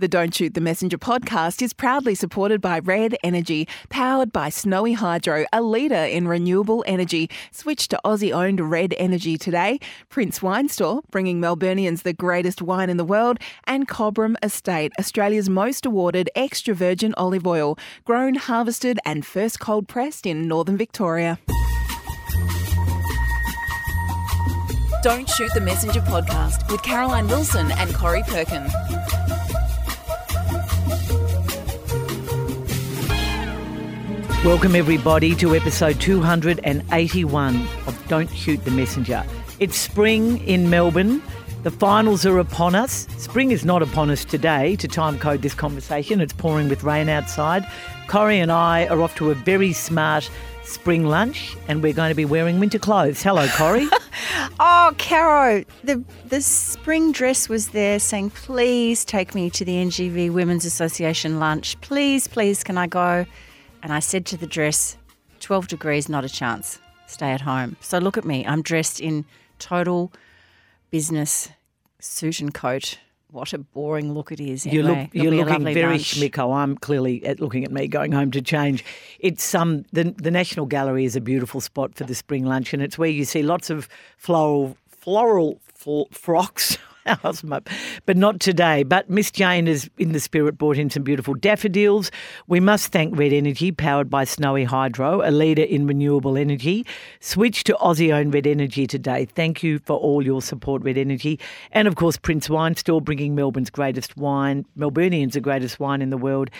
The Don't Shoot the Messenger podcast is proudly supported by Red Energy, powered by Snowy Hydro, a leader in renewable energy. Switch to Aussie owned Red Energy today. Prince Wine Store, bringing Melburnians the greatest wine in the world. And Cobram Estate, Australia's most awarded extra virgin olive oil, grown, harvested, and first cold pressed in northern Victoria. Don't Shoot the Messenger podcast with Caroline Wilson and Corrie Perkin. Welcome, everybody, to episode 281 of Don't Shoot the Messenger. It's spring in Melbourne. The finals are upon us. Spring is not upon us today to time code this conversation. It's pouring with rain outside. Corrie and I are off to a very smart spring lunch and we're going to be wearing winter clothes. Hello, Corrie. oh, Caro, the the spring dress was there saying, "Please take me to the NGV Women's Association lunch. Please, please, can I go?" And I said to the dress, 12 degrees, not a chance. Stay at home. So look at me. I'm dressed in total business suit and coat. What a boring look it is. You look, you're It'll be a looking very lunch. schmicko. I'm clearly at looking at me going home to change. It's um the the National Gallery is a beautiful spot for the spring lunch, and it's where you see lots of floral floral fl- frocks. But not today. But Miss Jane is in the spirit brought in some beautiful daffodils. We must thank Red Energy, powered by Snowy Hydro, a leader in renewable energy. Switch to Aussie owned Red Energy today. Thank you for all your support, Red Energy. And of course, Prince Wine Store, bringing Melbourne's greatest wine, Melburnians the greatest wine in the world,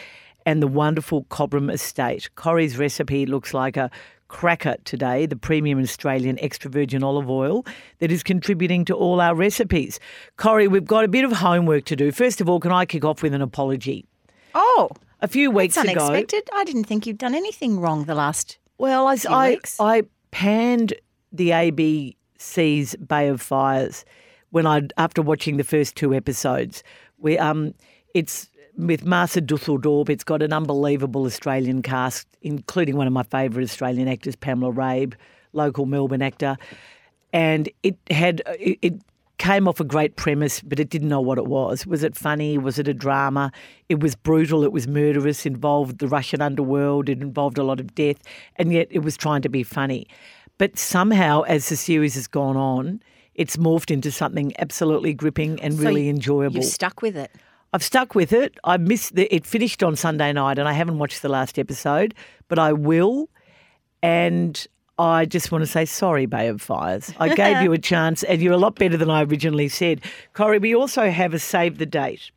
and the wonderful Cobram Estate. Corrie's recipe looks like a cracker today, the premium Australian extra virgin olive oil that is contributing to all our recipes. Corrie, we've got a bit of homework to do. First of all, can I kick off with an apology? Oh, A few weeks ago. it's ago, unexpected. I didn't think you'd done anything wrong the last. well, I, I. I panned the ABC's Bay of Fires when I after watching the first two episodes. We um, it's with Marta Dusseldorp. It's got an unbelievable Australian cast, including one of my favourite Australian actors, Pamela Rabe, local Melbourne actor, and it had it. it Came off a great premise, but it didn't know what it was. Was it funny? Was it a drama? It was brutal. It was murderous. Involved the Russian underworld. It involved a lot of death, and yet it was trying to be funny. But somehow, as the series has gone on, it's morphed into something absolutely gripping and So really enjoyable. You've stuck with it. I've stuck with it. I missed the, it finished on Sunday night, and I haven't watched the last episode, but I will. And I just want to say sorry, Bay of Fires. I gave you a chance, and you're a lot better than I originally said. Corrie, we also have a save the date.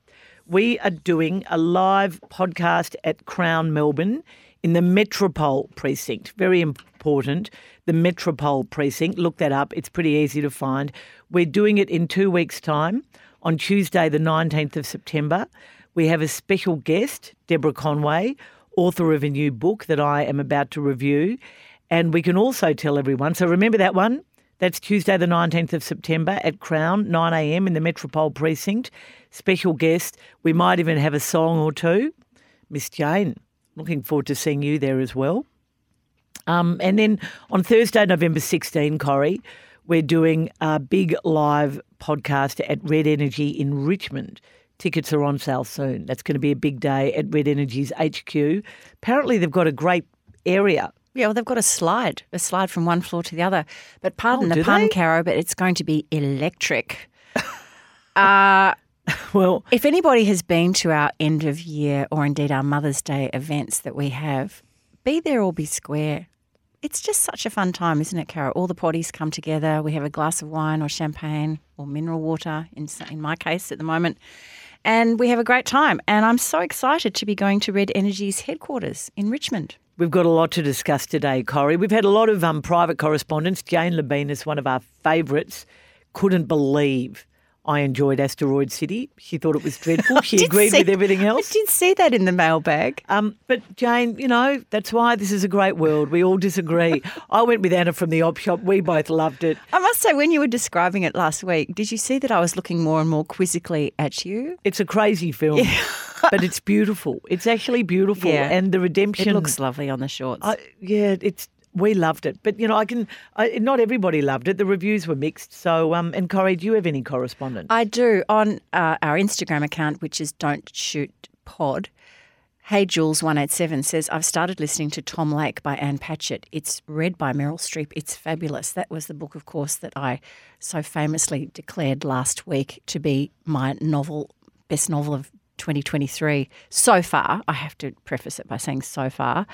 We are doing a live podcast at Crown Melbourne in the Metropol precinct. Very important. The Metropol precinct. Look that up. It's pretty easy to find. We're doing it in two weeks' time on Tuesday, the 19th of September. We have a special guest, Deborah Conway, author of a new book that I am about to review. And we can also tell everyone, so remember that one? That's Tuesday, the 19th of September at Crown, 9am in the Metropol Precinct. Special guest. We might even have a song or two. Miss Jane, looking forward to seeing you there as well. Um, and then on Thursday, November 16, Corrie, we're doing a big live podcast at Red Energy in Richmond. Tickets are on sale soon. That's going to be a big day at Red Energy's HQ. Apparently, they've got a great area. Yeah, well, they've got a slide, a slide from one floor to the other. But pardon Oh, the pun, they? Caro, but it's going to be electric. uh, Well, if anybody has been to our end of year or indeed our Mother's Day events that we have, be there or be square. It's just such a fun time, isn't it, Caro? All the potties come together. We have a glass of wine or champagne or mineral water, in, in my case at the moment. And we have a great time. And I'm so excited to be going to Red Energy's headquarters in Richmond. We've got a lot to discuss today, Corrie. We've had a lot of um, private correspondence. Jane Labine is one of our favourites. Couldn't believe I enjoyed Asteroid City. She thought it was dreadful. She agreed see- with everything else. I did see that in the mailbag. Um, but Jane, you know, that's why this is a great world. We all disagree. I went with Anna from the op shop. We both loved it. I must say, when you were describing it last week, did you see that I was looking more and more quizzically at you? It's a crazy film, but it's beautiful. It's actually beautiful. Yeah. And the redemption. It looks lovely on the shorts. I, yeah, it's. We loved it, but you know, I can. I, not everybody loved it. The reviews were mixed. So, um, and Corrie, do you have any correspondence? I do on uh, our Instagram account, which is Don't Shoot Pod. Hey Jules one eight seven says I've started listening to Tom Lake by Ann Patchett. It's read by Meryl Streep. It's fabulous. That was the book, of course, that I so famously declared last week to be my novel, best novel of 2023 so far. I have to preface it by saying so far.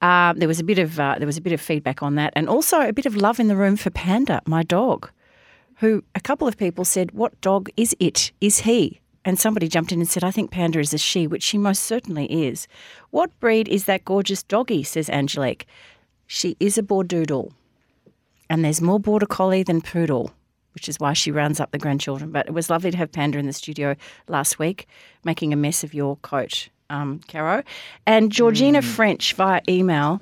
Um, there was a bit of uh, there was a bit of feedback on that, and also a bit of love in the room for Panda, my dog, who a couple of people said, "What dog is it? Is he?" And somebody jumped in and said, I think Panda is a she, which she most certainly is. What breed is that gorgeous doggy? says Angelique. She is a Bordoodle. And there's more Border Collie than Poodle, which is why she rounds up the grandchildren. But it was lovely to have Panda in the studio last week, making a mess of your coat, um, Caro. And Georgina French via email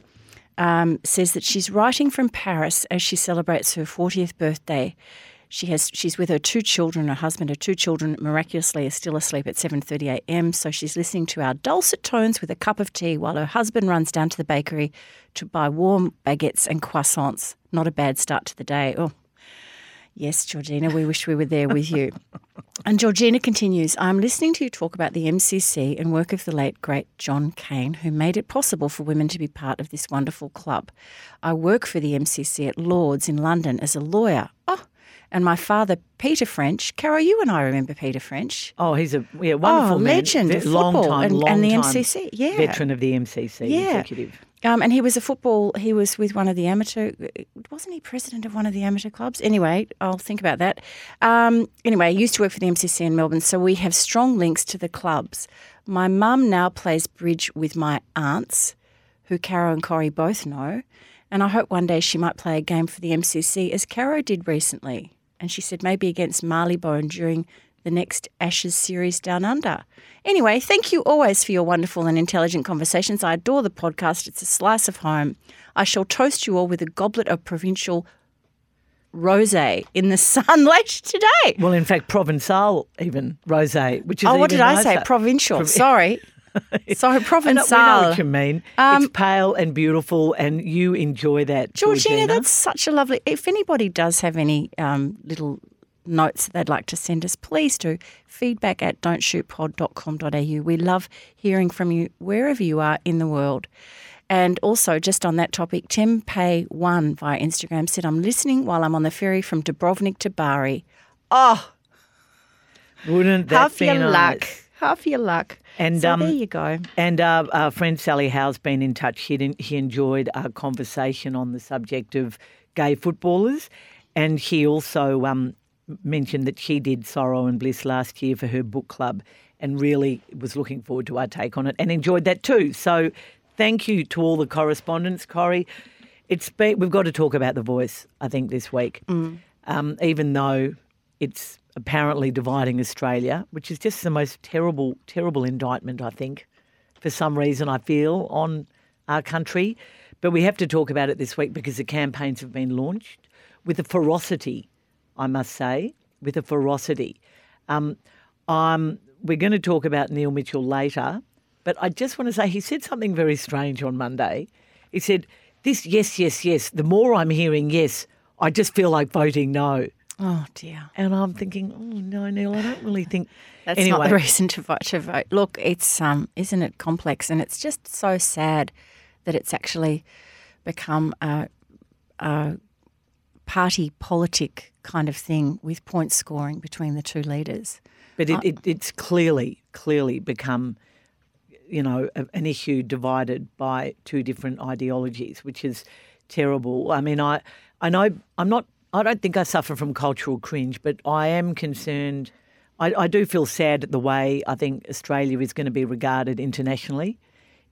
um, says that she's writing from Paris as she celebrates her 40th birthday. She has she's with her two children, her husband, her two children miraculously are still asleep at 7:30 a.m. So she's listening to our dulcet tones with a cup of tea while her husband runs down to the bakery to buy warm baguettes and croissants. Not a bad start to the day. Oh, yes, Georgina, we wish we were there with you. And Georgina continues, I'm listening to you talk about the MCC and work of the late, great John Cain, who made it possible for women to be part of this wonderful club. I work for the MCC at Lords in London as a lawyer. Oh, and my father, Peter French. Carol, you and I remember Peter French. oh, he's a yeah, wonderful Oh, man. legend of Ve- long football time, and- long and the time MCC, yeah. veteran of the MCC Yeah. executive. Um, and he was a football. He was with one of the amateur. Wasn't he president of one of the amateur clubs? Anyway, I'll think about that. Um, anyway, I used to work for the MCC in Melbourne, so we have strong links to the clubs. My mum now plays bridge with my aunts, who Caro and Corrie both know, and I hope one day she might play a game for the MCC, as Caro did recently. And she said maybe against Marylebone during the next Ashes series down under. Anyway, thank you always for your wonderful and intelligent conversations. I adore the podcast. It's a slice of home. I shall toast you all with a goblet of provincial rosé in the sun later today. Well, in fact, Provençal even rosé, which is Oh, what did I say? Provincial. Sorry. Sorry, I know, know what you mean. Um, it's pale and beautiful, and you enjoy that, Georgina, that's such a lovely. If anybody does have any um, little notes that they'd like to send us, please do. Feedback at don'tshootpod.com.au. We love hearing from you wherever you are in the world. And also, just on that topic, Tim Pay One via Instagram said, I'm listening while I'm on the ferry from Dubrovnik to Bari. Oh, Wouldn't that half be your nice? luck. Half your luck. And, so um, there you go. And uh, our friend Sally Howe's been in touch. He, he enjoyed our conversation on the subject of gay footballers. And he also um, mentioned that she did Sorrow and Bliss last year for her book club and really was looking forward to our take on it and enjoyed that too. So thank you to all the correspondents, Corrie. It's been, we've got to talk about the voice, I think, this week. Um, even though it's apparently dividing Australia, which is just the most terrible, terrible indictment, I think, for some reason, I feel, on our country. But we have to talk about it this week because the campaigns have been launched with a ferocity, I must say, with a ferocity. Um, um, we're going to talk about Neil Mitchell later, but I just want to say he said something very strange on Monday. He said, This, yes, yes, yes. The more I'm hearing yes, I just feel like voting no. Oh, dear. And I'm thinking, oh no, Neil, I don't really think. That's anyway, not the reason to vote. To vote. Look, it's um, isn't it complex, and it's just so sad that it's actually become a, a party politic kind of thing with point scoring between the two leaders. But it, uh, it, it's clearly, clearly become, you know, a, an issue divided by two different ideologies, which is terrible. I mean, I, I know I'm not. I don't think I suffer from cultural cringe, but I am concerned. I, I do feel sad at the way I think Australia is going to be regarded internationally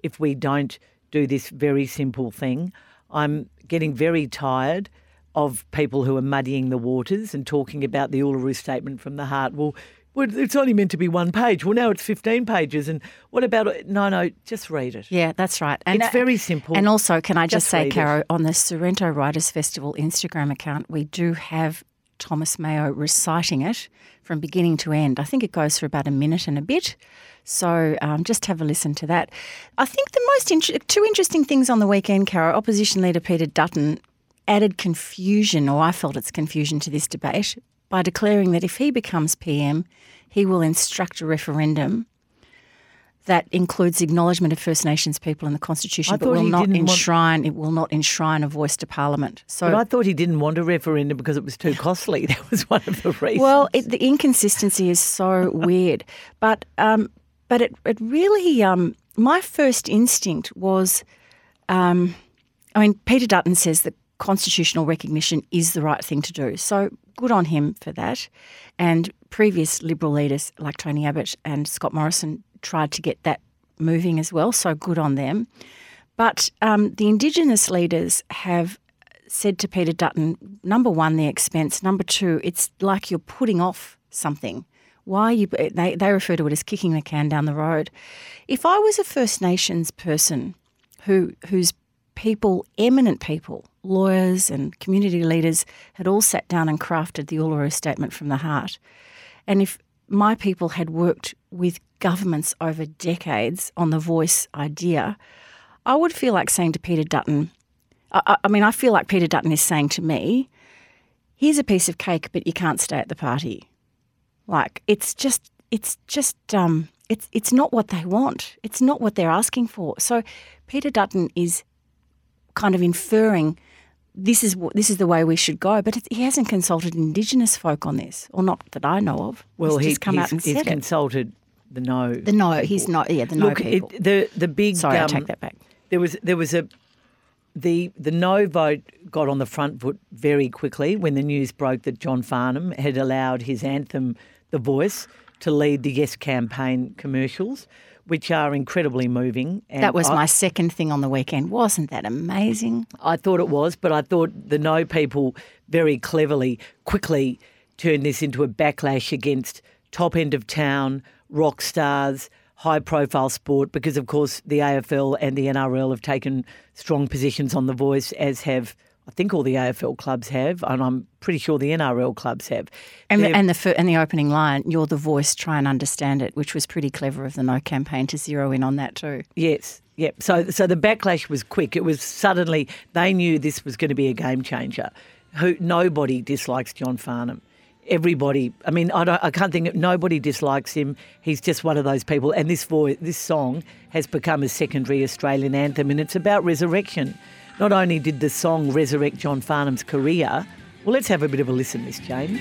if we don't do this very simple thing. I'm getting very tired of people who are muddying the waters and talking about the Uluru Statement from the heart. Well, it's only meant to be one page. Well, now it's 15 pages. And what about it? No, no, just read it. Yeah, that's right. And It's very simple. And also, can I just, Just say, read it. Caro, on the Sorrento Writers Festival Instagram account, we do have Thomas Mayo reciting it from beginning to end. I think it goes for about a minute and a bit. So um, just have a listen to that. I think the most in- two interesting things on the weekend, Caro, opposition leader Peter Dutton added confusion, or I felt it's confusion to this debate, by declaring that if he becomes PM, he will instruct a referendum that includes acknowledgement of First Nations people in the Constitution, but will not didn't want- enshrine it will not enshrine a voice to Parliament. So But I thought he didn't want a referendum because it was too costly. That was one of the reasons. Well, it, the inconsistency is so weird, but um, but it it really um, my first instinct was, um, I mean, Peter Dutton says that constitutional recognition is the right thing to do. So good on him for that, and previous Liberal leaders like Tony Abbott and Scott Morrison tried to get that moving as well. So good on them. But um, the Indigenous leaders have said to Peter Dutton, number one, the expense. Number two, it's like you're putting off something. Why you? They, they refer to it as kicking the can down the road. If I was a First Nations person who whose people, eminent people, lawyers and community leaders, had all sat down and crafted the Uluru Statement from the Heart, and if my people had worked with governments over decades on the voice idea, I would feel like saying to Peter Dutton, I, I- mean, I feel like Peter Dutton is saying to me, here's a piece of cake, but you can't stay at the party. Like, it's just, it's just, um, it's, it's not what they want. It's not what they're asking for. So Peter Dutton is kind of inferring this is this is the way we should go, but it, he hasn't consulted Indigenous folk on this, or not that I know of. well, he's come he's, out and he's said it. consulted the no. The no, he's not. Yeah, the no Look, people. it, the the big. Sorry, I um, take that back. There was there was a the the no vote got on the front foot very quickly when the news broke that John Farnham had allowed his anthem, The Voice, to lead the Yes campaign commercials, which are incredibly moving. And That was I- my second thing on the weekend. Wasn't that amazing? I thought it was, but I thought the no people very cleverly, quickly turned this into a backlash against top end of town, rock stars, high profile sport, because of course the AFL and the NRL have taken strong positions on the voice, as have I think all the AFL clubs have, and I'm pretty sure the NRL clubs have. And the, and the and the opening line, "You're the voice, try and understand it," which was pretty clever of the No campaign to zero in on that too. Yes, yep. So, so the backlash was quick. It was suddenly they knew this was going to be a game changer. Who nobody dislikes John Farnham. Everybody. I mean, I, don't, I can't think. of Nobody dislikes him. He's just one of those people. And this voice, this song has become a secondary Australian anthem, and it's about resurrection. Not only did the song resurrect John Farnham's career. Well, let's have a bit of a listen, Miss Jane.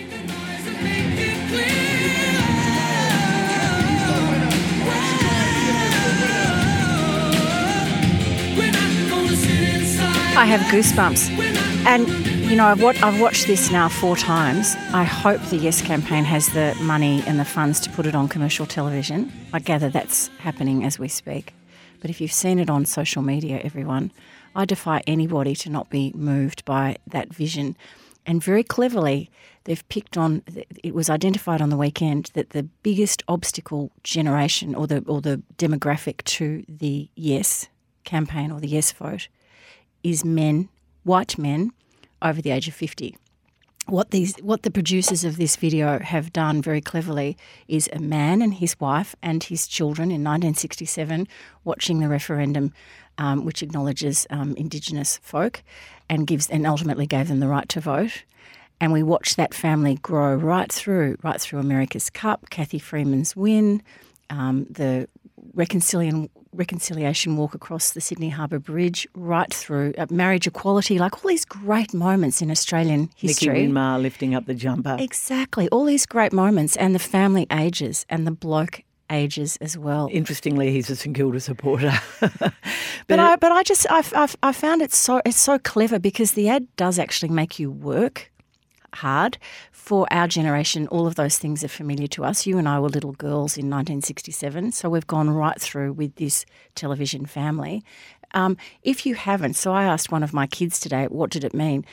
I have goosebumps, and you know I've, wa- I've watched this now four times. I hope the Yes campaign has the money and the funds to put it on commercial television. I gather that's happening as we speak. But if you've seen it on social media, everyone, I defy anybody to not be moved by that vision. And very cleverly, they've picked on. It was identified on the weekend that the biggest obstacle generation, or the or the demographic to the Yes campaign or the Yes vote, is men, white men, over the age of fifty. What these, what the producers of this video have done very cleverly is a man and his wife and his children in 1967 watching the referendum, um, which acknowledges um, Indigenous folk and gives and ultimately gave them the right to vote. And we watched that family grow right through, right through America's Cup, Cathy Freeman's win, um, the reconciliation reconciliation walk across the Sydney Harbour Bridge, right through uh, marriage equality, like all these great moments in Australian history. Nicky. Winmar lifting up the jumper. Exactly, all these great moments, and the family ages, and the bloke ages as well. Interestingly, he's a St Kilda supporter. But I, but I just, I, I, I found it so, it's so clever because the ad does actually make you work hard. For our generation, all of those things are familiar to us. You and I were little girls in 1967, so we've gone right through with this television family. Um, if you haven't, so I asked one of my kids today, what did it mean?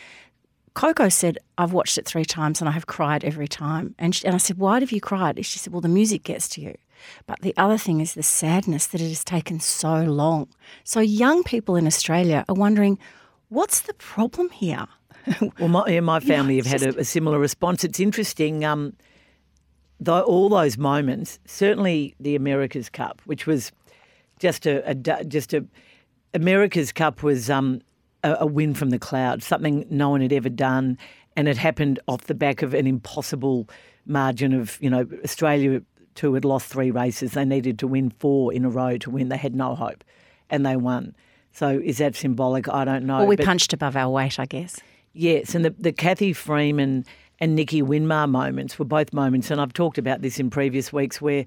Coco said, I've watched it three times and I have cried every time. And, she, and I said, Why have you cried? She said, Well, the music gets to you. But the other thing is the sadness that it has taken so long. So young people in Australia are wondering, What's the problem here? Well, my, yeah, my family have had a, a similar response. It's interesting. Um, tho- all those moments, certainly the America's Cup, which was just a, a just a America's Cup was um, a, a win from the cloud, something no one had ever done, and it happened off the back of an impossible margin of you know Australia two had lost three races. They needed to win four in a row to win. They had no hope, and they won. So is that symbolic? I don't know. Well, we but- punched above our weight, I guess. Yes, and the, the Cathy Freeman and Nicky Winmar moments were both moments, and I've talked about this in previous weeks, where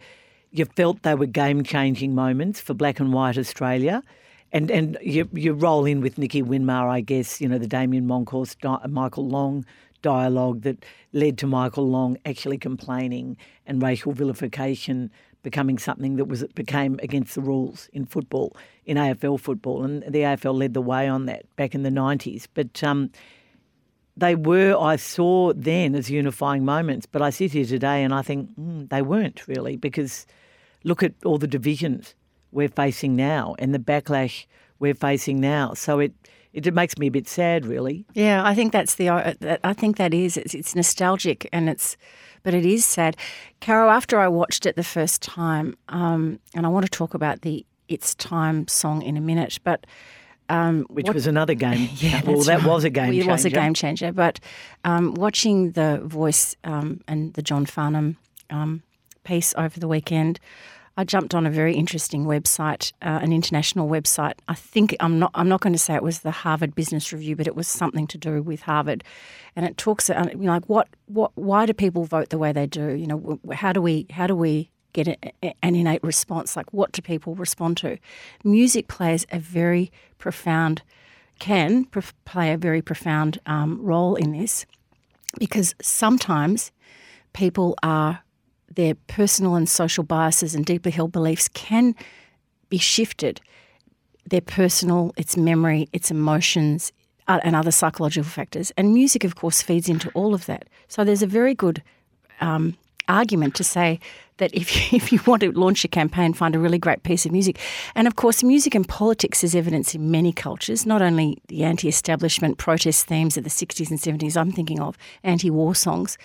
you felt they were game changing moments for black and white Australia. And and you, you roll in with Nicky Winmar, I guess, you know, the Damian Monkhorst, Michael Long dialogue that led to Michael Long actually complaining and racial vilification becoming something that was became against the rules in football, in AFL football. And the AFL led the way on that back in the 90s. But um, they were, I saw then as unifying moments, but I sit here today and I think mm, they weren't really because look at all the divisions we're facing now and the backlash we're facing now. So it, it, makes me a bit sad, really. Yeah, I think that's the. uh, I think that is. It's, it's nostalgic and it's, but it is sad. Caro, after I watched it the first time, um, and I want to talk about the "It's Time" song in a minute, but. Um, Which what- was another game. Yeah, well, that right. was a game It changer. was a game changer. But um, watching the voice um, and the John Farnham um, piece over the weekend, I jumped on a very interesting website, uh, an international website. I think I'm not. I'm not going to say it was the Harvard Business Review, but it was something to do with Harvard, and it talks. uh, You know, like what, what, why do people vote the way they do? You know, how do we, how do we get an innate response? Like, what do people respond to? Music plays a very profound, can play a very profound um, role in this, because sometimes people are their personal and social biases and deeply held beliefs can be shifted. Their personal, its memory, its emotions, uh, and other psychological factors. And music, of course, feeds into all of that. So there's a very good um, argument to say that if you, if you want to launch a campaign, find a really great piece of music. And of course, music and politics is evidence in many cultures, not only the anti establishment protest themes of the 60s and 70s, I'm thinking of anti war songs,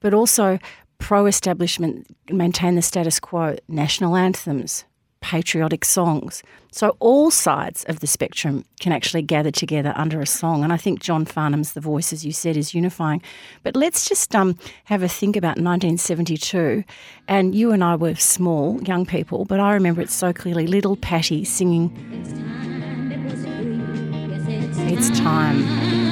but also pro establishment, maintain the status quo, national anthems, patriotic songs. So all sides of the spectrum can actually gather together under a song. And I think John Farnham's The Voice, as you said, is unifying. But let's just um, have a think about 1972. And you and I were small, young people, but I remember it so clearly. Little Patty singing, It's Time.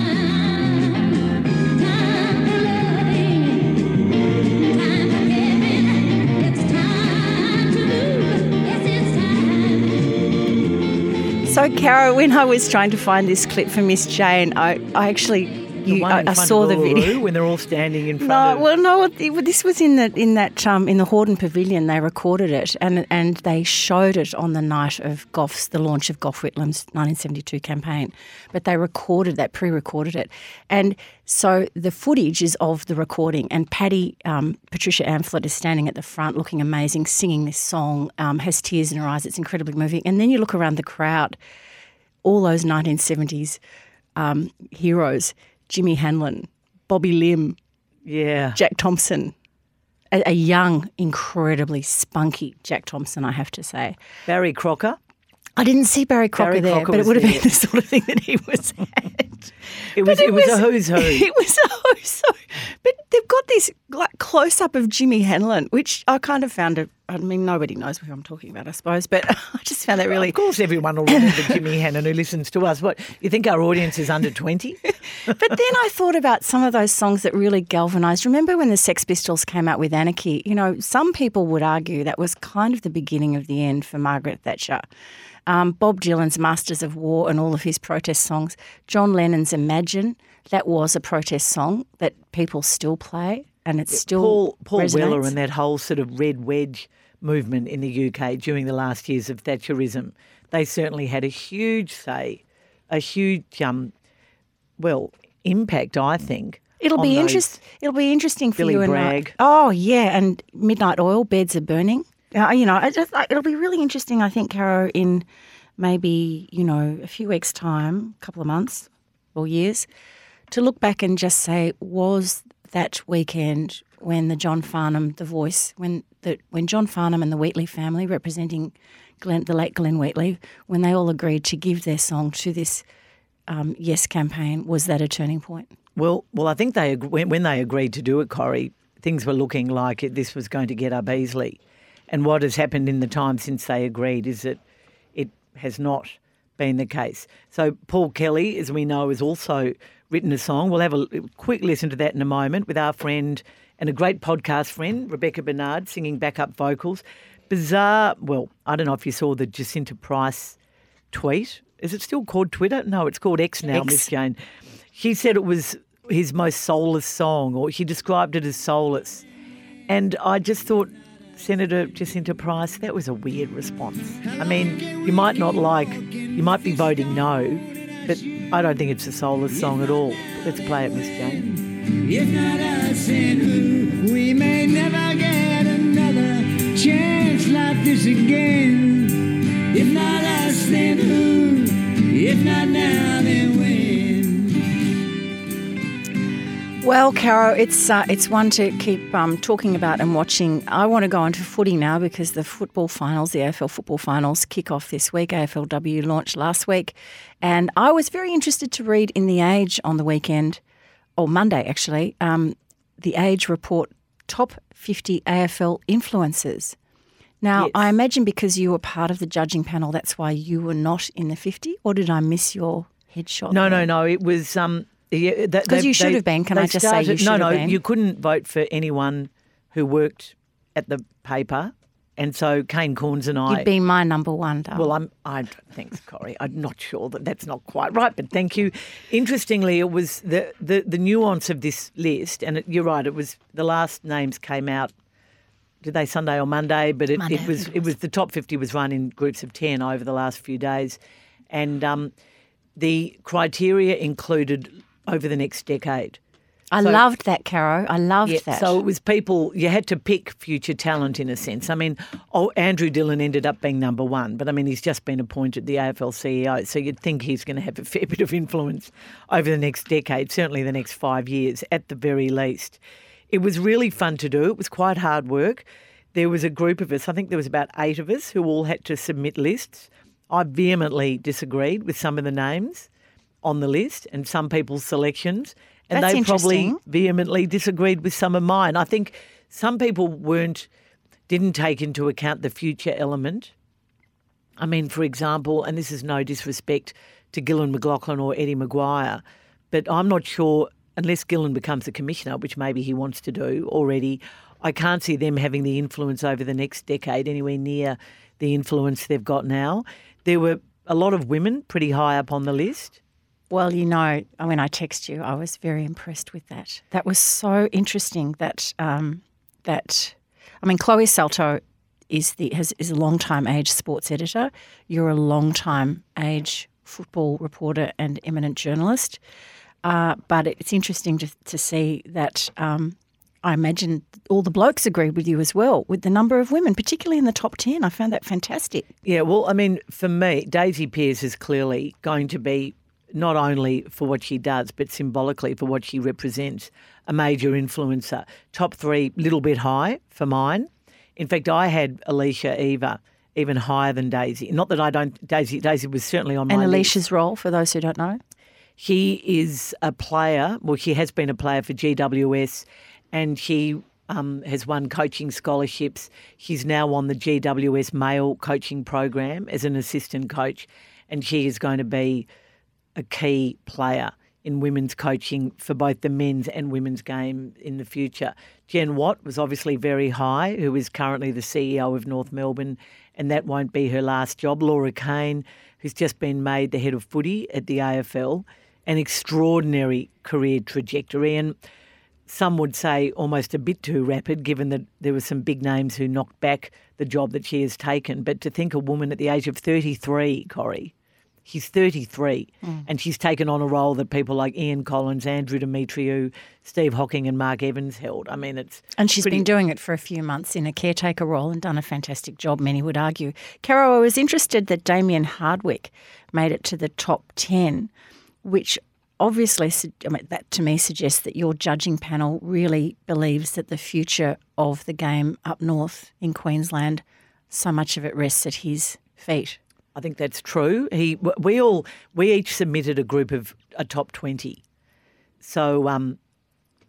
Caro, when I was trying to find this clip for Miss Jane, I, I actually you, I, I saw the video. when they're all standing in front No, of. well, no. this was in the in that um, in the Hordern Pavilion. They recorded it and and they showed it on the night of Gough's the launch of Gough Whitlam's 1972 campaign. But they recorded that, pre-recorded it, and so the footage is of the recording. And Patty um, Patricia Amphlett is standing at the front, looking amazing, singing this song, um, has tears in her eyes. It's incredibly moving. And then you look around the crowd, all those 1970s um, heroes: Jimmy Hannan, Bobby Limb, yeah. Jack Thompson, a, a young, incredibly spunky Jack Thompson, I have to say. Barry Crocker. I didn't see Barry Crocker Barry there, Crocker but it would have been the sort of thing that he was at. It was, But it, was, a who's who. It was a who's who. But they've got this like close up of Jimmy Hannan, which I kind of found it. I mean, nobody knows who I'm talking about, I suppose, but I just found that really. Of course, everyone will remember Jimmy Hannan who listens to us. What you think our audience is under twenty? But then I thought about some of those songs that really galvanised. Remember when the Sex Pistols came out with Anarchy? You know, some people would argue that was kind of the beginning of the end for Margaret Thatcher. Um, Bob Dylan's Masters of War and all of his protest songs. John Lennon's Imagine, that was a protest song that people still play and it's still Paul Paul resonates. Weller and that whole sort of red wedge movement in the UK during the last years of Thatcherism, they certainly had a huge say, a huge um, well impact. I think It'll be interest. It'll be interesting for Billy you and Bragg. I. Oh yeah, and Midnight Oil, Beds Are Burning. Uh, you know, just, it'll be really interesting. I think, Caro, in maybe you know a few weeks' time, a couple of months or years, to look back and just say, was that weekend when the John Farnham, the voice, when the when John Farnham and the Wheatley family representing Glenn, the late Glenn Wheatley, when they all agreed to give their song to this um, Yes campaign, was that a turning point? Well, well, I think they when, when they agreed to do it, Corrie, things were looking like it, this was going to get up easily. And what has happened in the time since they agreed is that it has not been the case. So Paul Kelly, as we know, has also written a song. We'll have a quick listen to that in a moment with our friend and a great podcast friend, Rebecca Barnard, singing backup vocals. Bizarre. Well, I don't know if you saw the Jacinta Price tweet. Is it still called Twitter? No, it's called X now, X. Miss Jane. She said it was his most soulless song, or she described it as soulless. And I just thought, Senator Jacinta Price, that was a weird response. I mean, you might not like, you might be voting no, but I don't think it's a soulless song at all. Let's play it, Miss Jane. If not us and who, we may never get another chance like this again. If not us, then who? If not now, then when? Well, Caro, it's uh, it's one to keep um, talking about and watching. I want to go on to footy now because the football finals, the AFL football finals, kick off this week. AFLW launched last week, and I was very interested to read in the Age on the weekend, or Monday actually, um, the Age report top fifty AFL influencers. Now, Yes. I imagine because you were part of the judging panel, that's why you were not in the fifty, or did I miss your headshot? No, there? no, no. It was um. Yeah, 'Cause you should have been. Can I just say you should No, no. been? You couldn't vote for anyone who worked at the paper, and so Kane Cornes and I. You'd be my number one, darling. Well, I'm. I thanks, Corrie. I'm not sure that that's not quite right, but thank you. Interestingly, it was the the, the nuance of this list, and it, you're right. It was the last names came out. Did they Sunday or Monday? But it, Monday, it was it was the top fifty was run in groups of ten over the last few days, and um, the criteria included over the next decade. I So- loved that, Caro. I loved Yeah, that. So it was people, you had to pick future talent in a sense. I mean, oh, Andrew Dillon ended up being number one, but I mean, he's just been appointed the AFL CEO, so you'd think he's going to have a fair bit of influence over the next decade, certainly the next five years at the very least. It was really fun to do. It was quite hard work. There was a group of us, I think there was about eight of us, who all had to submit lists. I vehemently disagreed with some of the names on the list and some people's selections. And That's they probably vehemently disagreed with some of mine. I think some people weren't didn't take into account the future element. I mean, for example, and this is no disrespect to Gillon McLachlan or Eddie McGuire, but I'm not sure unless Gillon becomes a commissioner, which maybe he wants to do already. I can't see them having the influence over the next decade anywhere near the influence they've got now. There were a lot of women pretty high up on the list. Well, you know, when I text you, I was very impressed with that. That was so interesting. That um, that I mean, Chloe Saltau is the has, is a long time age sports editor. You're a long time age football reporter and eminent journalist. Uh, but it's interesting to, to see that. Um, I imagine all the blokes agreed with you as well, with the number of women, particularly in the top 10. I found that fantastic. Yeah, well, I mean, for me, Daisy Pearce is clearly going to be not only for what she does, but symbolically for what she represents, a major influencer. Top three, little bit high for mine. In fact, I had Alicia Eva even higher than Daisy. Not that I don't. Daisy Daisy was certainly on And my list. Alicia's role, for those who don't know. She is a player. Well, she has been a player for GWS, and she um, has won coaching scholarships. She's now on the GWS male coaching program as an assistant coach, and she is going to be a key player in women's coaching for both the men's and women's game in the future. Jen Watt was obviously very high, who is currently the CEO of North Melbourne, and that won't be her last job. Laura Kane, who's just been made the head of footy at the AFL, an extraordinary career trajectory, and some would say almost a bit too rapid, given that there were some big names who knocked back the job that she has taken. But to think a woman at the age of 33, Corrie, she's 33, Mm. and she's taken on a role that people like Ian Collins, Andrew Demetriou, Steve Hocking, and Mark Evans held. I mean, it's And she's pretty- been doing it for a few months in a caretaker role and done a fantastic job, many would argue. Caro, I was interested that Damien Hardwick made it to the top 10, which obviously, I mean, that to me suggests that your judging panel really believes that the future of the game up north in Queensland, so much of it rests at his feet. I think that's true. He, we all, we each submitted a group of a top twenty. So um,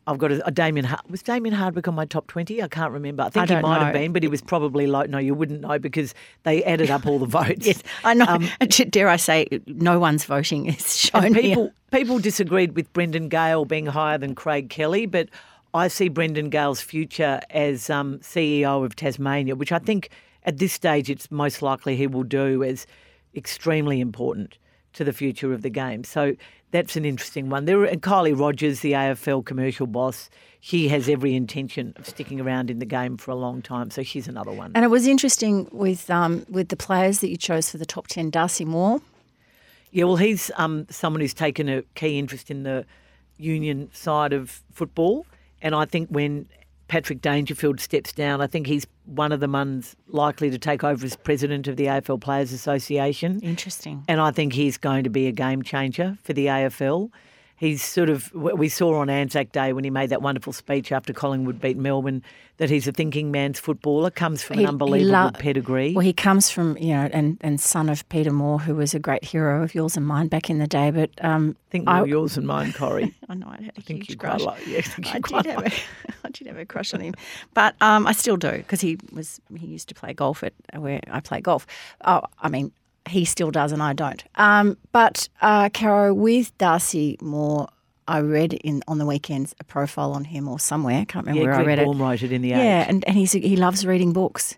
I've got a, a Damien. Was Damien Hardwick on my top twenty? I can't remember. I think he don't might have been, but he was probably low. No, you wouldn't know because they added up all the votes. Yes, I know. Dare I say, no one's voting is shown And here. people people disagreed with Brendan Gale being higher than Craig Kelly, but I see Brendan Gale's future as um, CEO of Tasmania, which I think at this stage it's most likely he will do as extremely important to the future of the game. So that's an interesting one. There and Kylie Rodgers, the AFL commercial boss, she has every intention of sticking around in the game for a long time. So she's another one. And it was interesting with um, with the players that you chose for the top ten. Darcy Moore, Yeah, well, he's um, someone who's taken a key interest in the union side of football, and I think when Patrick Dangerfield steps down, I think he's one of the ones likely to take over as president of the AFL Players Association. interesting. And I think he's going to be a game changer for the AFL. He's sort of, we saw on Anzac Day when he made that wonderful speech after Collingwood beat Melbourne that he's a thinking man's footballer, comes from He- an unbelievable lo- pedigree. Well, he comes from you know, and and son of Peter Moore, who was a great hero of yours and mine back in the day. But um, I think I- yours and mine, Corrie. I know I had a I think huge you crush. like, yeah, I I did have like. a, I did have a crush on him, but um, I still do because he was he used to play golf at where I play golf. Oh, I mean, he still does, and I don't. Um, but uh, Caro, with Darcy Moore, I read in on the weekends a profile on him or somewhere. I can't remember Yeah, where Greg I read Baum it. wrote it in the Yeah, Age. and, and he's he loves reading books.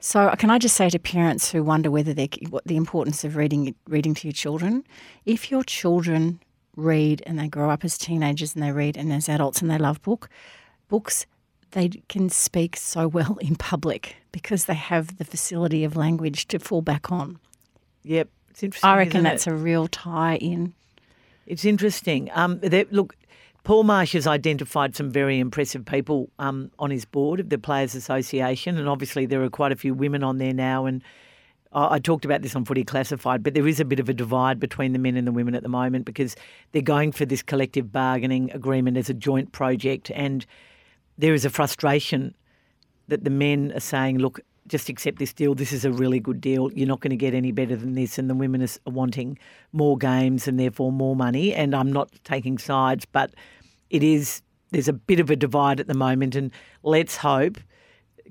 So can I just say to parents who wonder whether they what the importance of reading reading to your children, if your children read and they grow up as teenagers and they read and as adults and they love book books, they can speak so well in public because they have the facility of language to fall back on. Yep, it's interesting. I reckon that's it? a real tie in. It's interesting. Um, there- look, Paul Marsh has identified some very impressive people um, on his board of the Players Association, and obviously there are quite a few women on there now. And I, I talked about this on Footy Classified, but there is a bit of a divide between the men and the women at the moment because they're going for this collective bargaining agreement as a joint project, and there is a frustration that the men are saying, look, just accept this deal. This is a really good deal. You're not going to get any better than this. And the women are wanting more games and therefore more money. And I'm not taking sides, but it is, there's a bit of a divide at the moment. And let's hope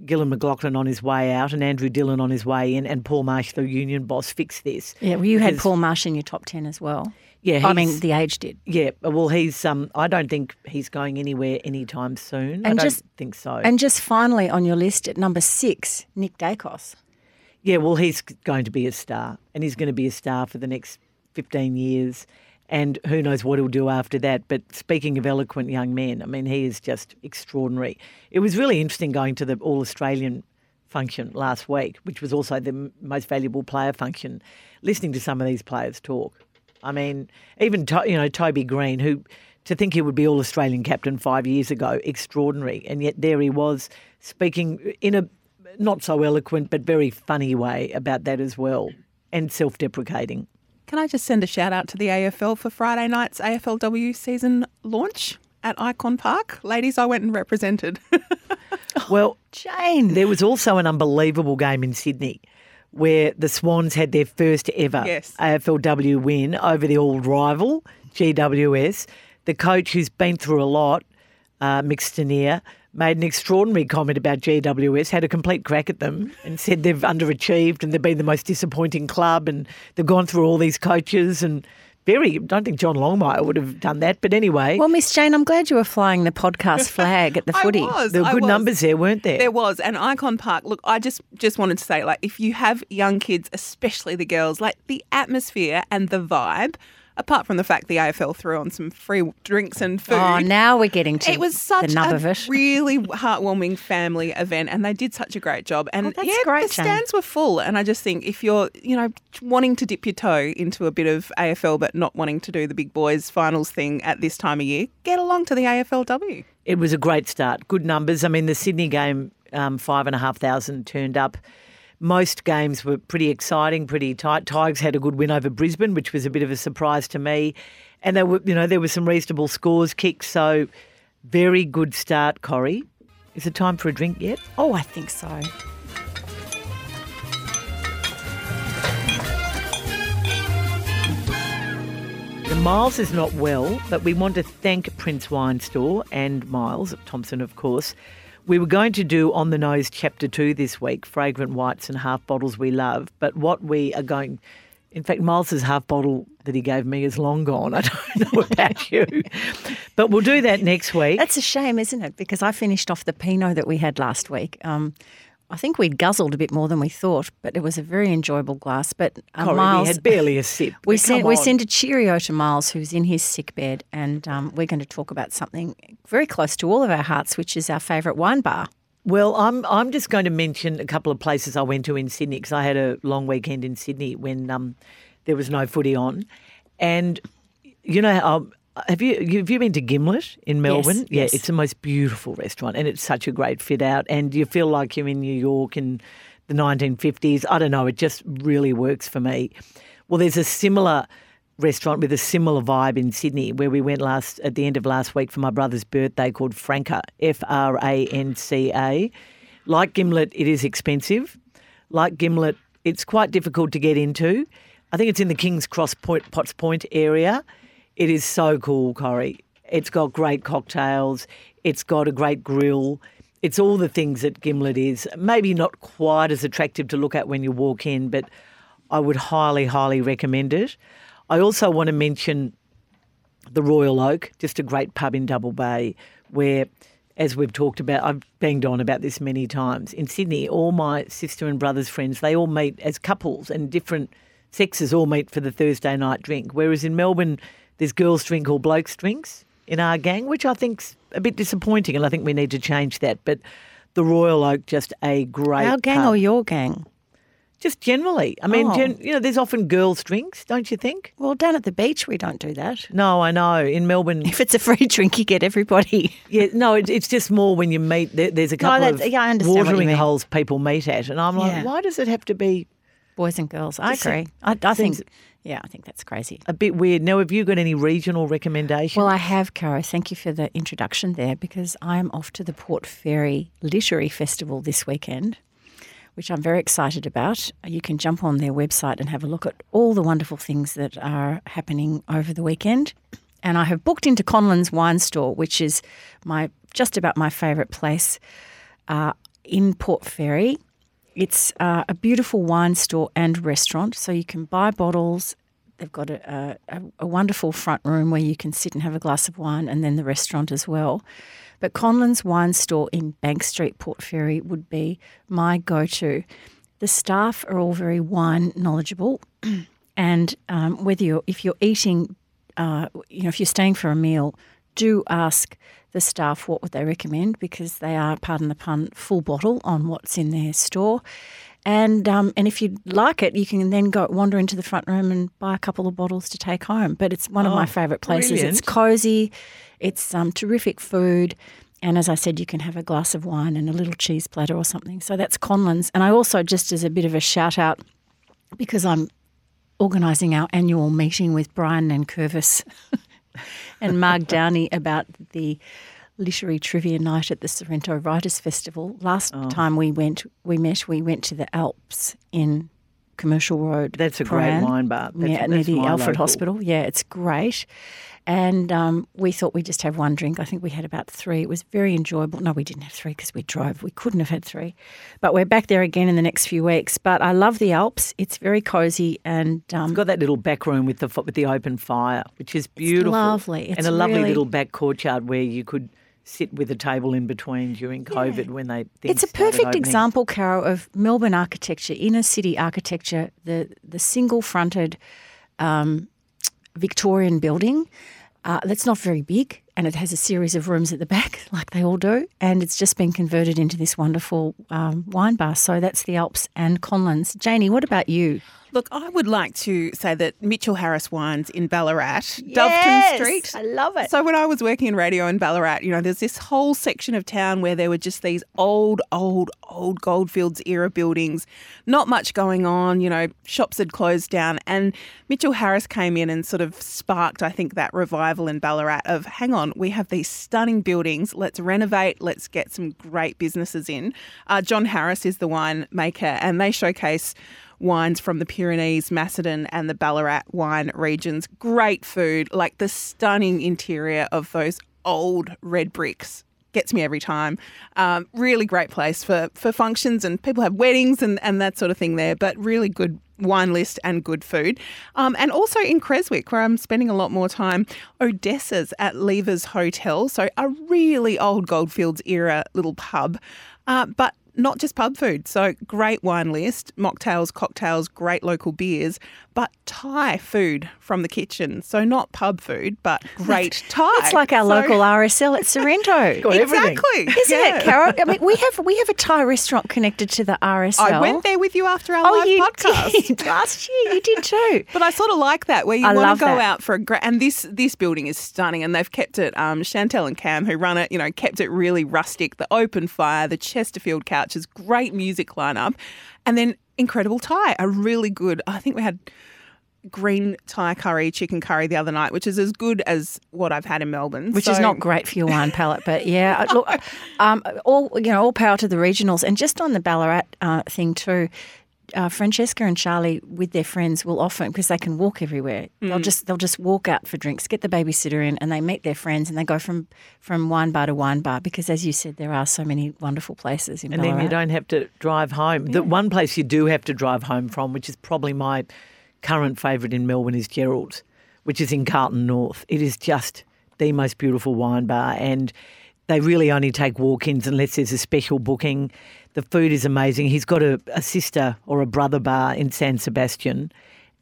Gillon McLachlan on his way out and Andrew Dillon on his way in and Paul Marsh, the union boss, fix this. Yeah, well, you had Paul Marsh in your top ten as well. Yeah, I mean the age did. Yeah, well, he's. Um, I don't think he's going anywhere anytime soon. I And don't just- think so. And just finally on your list at number six, Nick Daicos. Yeah, well, he's going to be a star, and he's going to be a star for the next 15 years. And who knows what he'll do after that. But speaking of eloquent young men, I mean, he is just extraordinary. It was really interesting going to the All Australian function last week, which was also the most valuable player function, listening to some of these players talk. I mean, even, to, you know, Toby Greene, who to think he would be All Australian captain five years ago, extraordinary. And yet there he was speaking in a not so eloquent but very funny way about that as well and self deprecating. Can I just send a shout out to the AFL for Friday night's AFLW season launch at Icon Park? Ladies, I went and represented. Well, Jane. there was also an unbelievable game in Sydney where the Swans had their first ever Yes. AFLW win over the old rival, GWS. The coach, who's been through a lot, uh, Mick Stanier, made an extraordinary comment about GWS, had a complete crack at them and said they've underachieved and they've been the most disappointing club and they've gone through all these coaches and very, I don't think John Longmire would have done that. But anyway, Well, Miss Jane, I'm glad you were flying the podcast flag at the footy. Was. there were I good was. numbers there, weren't there? There was and Icon Park. Look, I just just wanted to say, like, if you have young kids, especially the girls, like the atmosphere and the vibe. Apart from the fact the AFL threw on some free drinks and food. Oh, now we're getting to it It was such the nub a of it. really heartwarming family event, and they did such a great job. And Oh, that's yeah, great, the Jane. stands were full. And I just think if you're, you know, wanting to dip your toe into a bit of AFL, but not wanting to do the big boys finals thing at this time of year, get along to the AFLW. It was a great start. Good numbers. I mean, the Sydney game, um, five and a half thousand turned up. Most games were pretty exciting, pretty tight. Tigers had a good win over Brisbane, which was a bit of a surprise to me. And there were, you know, there were some reasonable scores kicked. So very good start, Corrie. Is it time for a drink yet? Oh, I think so. The Miles is not well, but we want to thank Prince Wine Store and Miles Thompson, of course. We were going to do on the nose chapter two this week, fragrant whites and half bottles we love. But what we are going, in fact, Miles's half bottle that he gave me is long gone. I don't know about you, but we'll do that next week. That's a shame, isn't it? Because I finished off the Pinot that we had last week. Um, I think we'd guzzled a bit more than we thought, but it was a very enjoyable glass. But uh, Corrie, Miles, we had barely a sip. we sent we a cheerio to Miles, who's in his sick bed, and um, we're going to talk about something very close to all of our hearts, which is our favourite wine bar. Well, I'm I'm just going to mention a couple of places I went to in Sydney because I had a long weekend in Sydney when um, there was no footy on, and you know, have you have you been to Gimlet in Melbourne? Yes, yeah, yes. it's the most beautiful restaurant, and it's such a great fit out, and you feel like you're in New York in the 1950s. I don't know, it just really works for me. Well, there's a similar restaurant with a similar vibe in Sydney where we went last at the end of last week for my brother's birthday called Franca, F R A N C A. Like Gimlet, it is expensive. Like Gimlet, it's quite difficult to get into. I think it's in the King's Cross Point, Potts Point area. It is so cool, Corrie. It's got great cocktails. It's got a great grill. It's all the things that Gimlet is. Maybe not quite as attractive to look at when you walk in, but I would highly, highly recommend it. I also want to mention the Royal Oak, just a great pub in Double Bay, where, as we've talked about, I've banged on about this many times. In Sydney, all my sister and brother's friends, they all meet as couples and different sexes all meet for the Thursday night drink. Whereas in Melbourne, there's girls' drink or blokes' drinks in our gang, which I think's a bit disappointing, and I think we need to change that. But the Royal Oak, just a great Our gang pub. or your gang? just generally. I mean, Oh. gen, you know, there's often girls' drinks, don't you think? Well, down at the beach, we don't do that. No, I know. In Melbourne, If it's a free drink, you get everybody. Yeah, no, it, it's just more when you meet. There, there's a No, couple that's- of yeah, I understand what you watering holes people meet at, and I'm like, Yeah. why does it have to be Boys and girls. I agree. I, I think, yeah, I think that's crazy. a bit weird? Now, have you got any regional recommendations? Well, I have, Caro. Thank you for the introduction there because I'm off to the Port Fairy Literary Festival this weekend, which I'm very excited about. You can jump on their website and have a look at all the wonderful things that are happening over the weekend. And I have booked into Conlon's Wine Store, which is my just about my favourite place uh, in Port Fairy. It's uh, a beautiful wine store and restaurant, so you can buy bottles. They've got a, a, a wonderful front room where you can sit and have a glass of wine, and then the restaurant as well. But Conlon's Wine Store in Bank Street, Port Fairy, would be my go-to. The staff are all very wine knowledgeable, and um, whether you're if you're eating, uh, you know, if you're staying for a meal, do ask the staff what would they recommend because they are, pardon the pun, full bottle on what's in their store. And um, and if you like it, you can then go wander into the front room and buy a couple of bottles to take home. But it's one of my Oh, favourite places. It's cozy, it's um, terrific food, and as I said, you can have a glass of wine and a little cheese platter or something. So that's Conlon's. And I also, just as a bit of a shout out, because I'm organising our annual meeting with Brian and Curvis and Mark Downey about the literary trivia night at the Sorrento Writers Festival. Last Oh. time we went, we met, we went to the Alps in Commercial Road. That's a great wine bar. That's- yeah, near the Alfred local. Hospital. Yeah, it's great. And um, we thought we'd just have one drink. I think we had about three. It was very enjoyable. No, we didn't have three because we drove. We couldn't have had three. But we're back there again in the next few weeks. But I love the Alps. It's very cozy and um, It's got that little back room with the with the open fire, which is beautiful. lovely. and a lovely really- little back courtyard where you could sit with a table in between during COVID when they. It's a perfect example, Carol, of Melbourne architecture, inner city architecture, the the single fronted um, Victorian building uh, that's not very big and it has a series of rooms at the back, like they all do, and it's just been converted into this wonderful um, wine bar. So that's the Alps and Conlons. Janie, what about you? Look, I would like to say that Mitchell Harris Wines in Ballarat, Yes, Doveton Street. I love it. So when I was working in radio in Ballarat, you know, there's this whole section of town where there were just these old, old, old Goldfields era buildings, not much going on, you know, shops had closed down. And Mitchell Harris came in and sort of sparked, I think, that revival in Ballarat of hang on, we have these stunning buildings, let's renovate, let's get some great businesses in. Uh, John Harris is the wine maker, and they showcase wines from the Pyrenees, Macedon, and the Ballarat wine regions. Great food, like the stunning interior of those old red bricks. Gets me every time. Um, really great place for, for functions and people have weddings and, and that sort of thing there, but really good wine list and good food. Um, and also in Creswick, where I'm spending a lot more time, Odessa's at Lever's Hotel. So a really old Goldfields era little pub. Uh, but not just pub food. So great wine list, mocktails, cocktails, great local beers, but Thai food from the kitchen. So not pub food, but great Thai. It's like our So- local RSL at Sorrento. Got everything. Exactly. Isn't Yeah. it, Carol? I mean, we have we have a Thai restaurant connected to the RSL. I went there with you after our Oh, live you podcast. did last year. You did too. But I sort of like that where you I want to go that. out for a great and this this building is stunning and they've kept it um Chantel and Cam who run it, you know, kept it really rustic, the open fire, the Chesterfield couches, great music lineup, and then incredible Thai, a really good I think we had green Thai curry, chicken curry the other night, which is as good as what I've had in Melbourne. Which is not great for your wine palate, but yeah, look, um, all you know, all power to the regionals, and just on the Ballarat uh, thing too. Uh, Francesca and Charlie, with their friends, will often because they can walk everywhere. They'll Mm. just they'll just walk out for drinks, get the babysitter in, and they meet their friends, and they go from from wine bar to wine bar because, as you said, there are so many wonderful places in And Ballarat. then you don't have to drive home. The one place you do have to drive home from, which is probably my current favourite in Melbourne, is Gerald's, which is in Carlton North. It is just the most beautiful wine bar, and they really only take walk-ins unless there's a special booking. The food is amazing. He's got a, a sister or a brother bar in San Sebastian,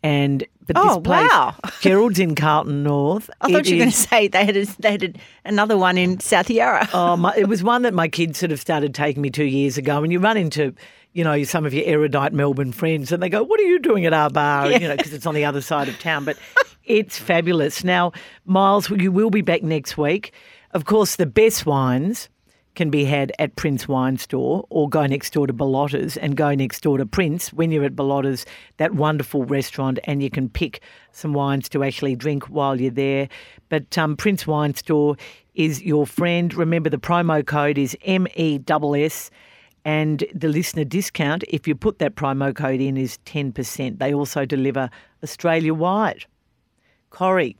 and but this Oh, place, wow. Gerald's in Carlton North. I thought It you were going to say they had a, they had a, another one in South Yarra. Oh, my, it was one that my kids sort of started taking me two years ago. And you run into, you know, some of your erudite Melbourne friends, and they go, "What are you doing at our bar?" You know, because it's on the other side of town. But it's fabulous. Now, Miles, you will be back next week. Of course, the best wines can be had at Prince Wine Store or go next door to Bellota's and go next door to Prince when you're at Bellota's, that wonderful restaurant, and you can pick some wines to actually drink while you're there. But um, Prince Wine Store is your friend. Remember, the promo code is MESS. And the listener discount, if you put that promo code in, is 10%. They also deliver Australia wide. Corrie,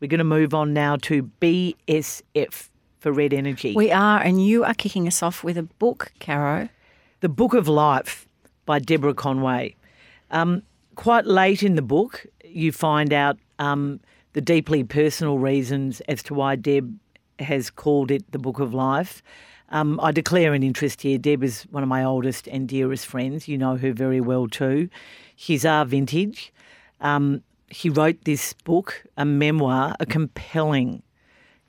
we're going to move on now to BSF for Red Energy. We are, and you are kicking us off with a book, Caro. The Book of Life by Deborah Conway. Um, quite late in the book, you find out um, the deeply personal reasons as to why Deb has called it the Book of Life. Um, I declare an interest here. Deb is one of my oldest and dearest friends. You know her very well too. She's our vintage. Um, he wrote this book, a memoir, a compelling,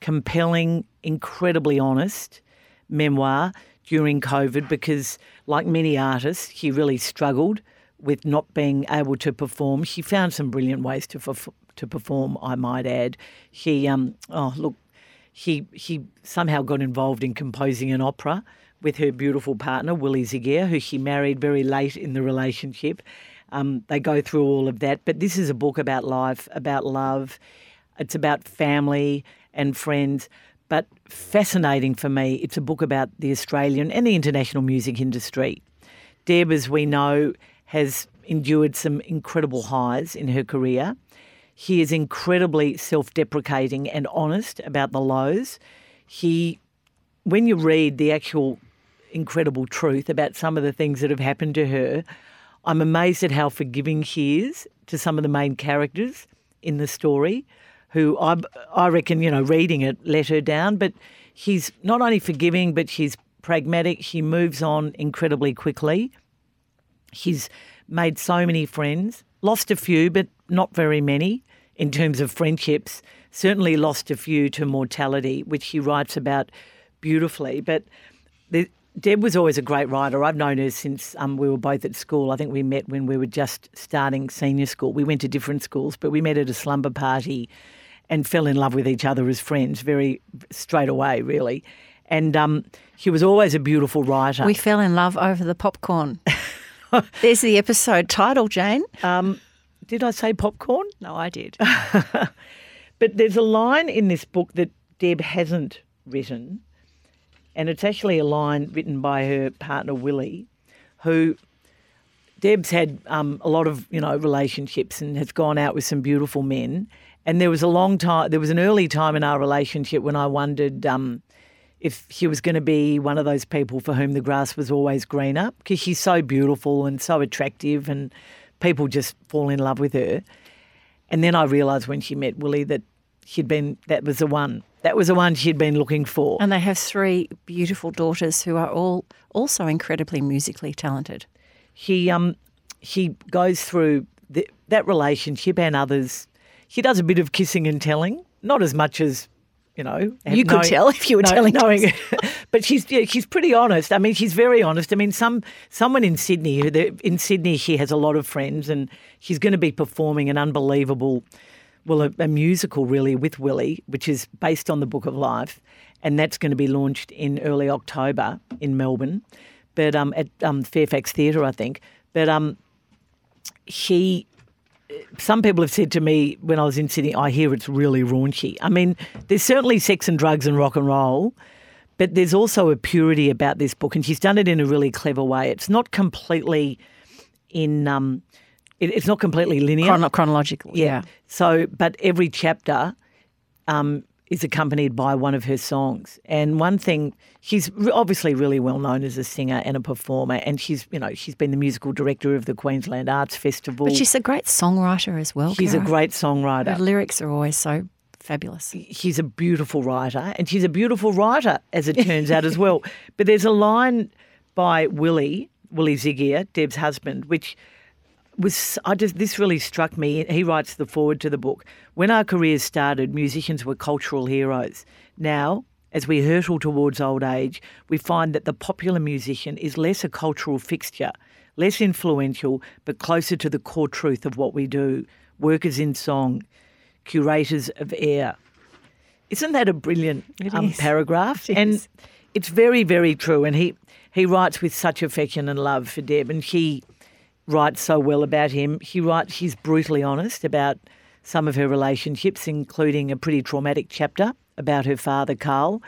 compelling, incredibly honest memoir during COVID because, like many artists, he really struggled with not being able to perform. He found some brilliant ways to perf- to perform, I might add. He, um, oh look, he he somehow got involved in composing an opera with her beautiful partner Willie Zygier, who she married very late in the relationship. Um, they go through all of that, but this is a book about life, about love. It's about family and friends, but fascinating for me. It's a book about the Australian and the international music industry. Deb, as we know, has endured some incredible highs in her career. He is incredibly self deprecating and honest about the lows. He, when you read the actual incredible truth about some of the things that have happened to her, I'm amazed at how forgiving she is to some of the main characters in the story, who I, I reckon, you know, reading it let her down. But he's not only forgiving, but she's pragmatic. She moves on incredibly quickly. He's made so many friends, lost a few, but not very many in terms of friendships. Certainly lost a few to mortality, which he writes about beautifully. But the, Deb was always a great writer. I've known her since um, we were both at school. I think we met when we were just starting senior school. We went to different schools, but we met at a slumber party and fell in love with each other as friends very straight away, really. And um, she was always a beautiful writer. We fell in love over the popcorn. There's the episode title, Jane. um, did I say popcorn? No, I did. But there's a line in this book that Deb hasn't written, and it's actually a line written by her partner Willie, who Deb's had um, a lot of you know relationships and has gone out with some beautiful men. And there was a long time, there was an early time in our relationship when I wondered um, if she was going to be one of those people for whom the grass was always greener because she's so beautiful and so attractive, and people just fall in love with her. And then I realised when she met Willie that she'd been that was the one. That was the one she'd been looking for. and they have three beautiful daughters who are all also incredibly musically talented. She um she goes through the, that relationship and others. She does a bit of kissing and telling, not as much as you know. You could tell if you were telling knowing, but she's yeah, she's pretty honest. I mean, she's very honest. I mean, some someone in Sydney who in Sydney she has a lot of friends, and she's going to be performing an unbelievable, well, a, a musical really with Willie, which is based on the Book of Life, and that's going to be launched in early October in Melbourne, but um at um, Fairfax Theatre, I think. But um, she some people have said to me when I was in Sydney, I hear it's really raunchy. I mean, there's certainly sex and drugs and rock and roll, but there's also a purity about this book, and she's done it in a really clever way. It's not completely in, um, it, it's not completely linear. Chrono- chronological. yeah. So, but every chapter um, is accompanied by one of her songs. And one thing, she's obviously really well known as a singer and a performer, and she's, you know, she's been the musical director of the Queensland Arts Festival. But she's a great songwriter as well. She's a Cara. great Her songwriter. lyrics are always so fabulous. She's a beautiful writer, and she's a beautiful writer, as it turns out as well. But there's a line by Willie, Willie Zygier, Deb's husband, which was I just this really struck me. He writes the forward to the book. When our careers started, musicians were cultural heroes. Now, as we hurtle towards old age, we find that the popular musician is less a cultural fixture, less influential, but closer to the core truth of what we do. Workers in song, curators of air. Isn't that a brilliant It um, is. paragraph? It and is. it's very, very true. And he, he writes with such affection and love for Deb, and she writes so well about him. He writes, she's brutally honest about some of her relationships, including a pretty traumatic chapter about her father, Carl.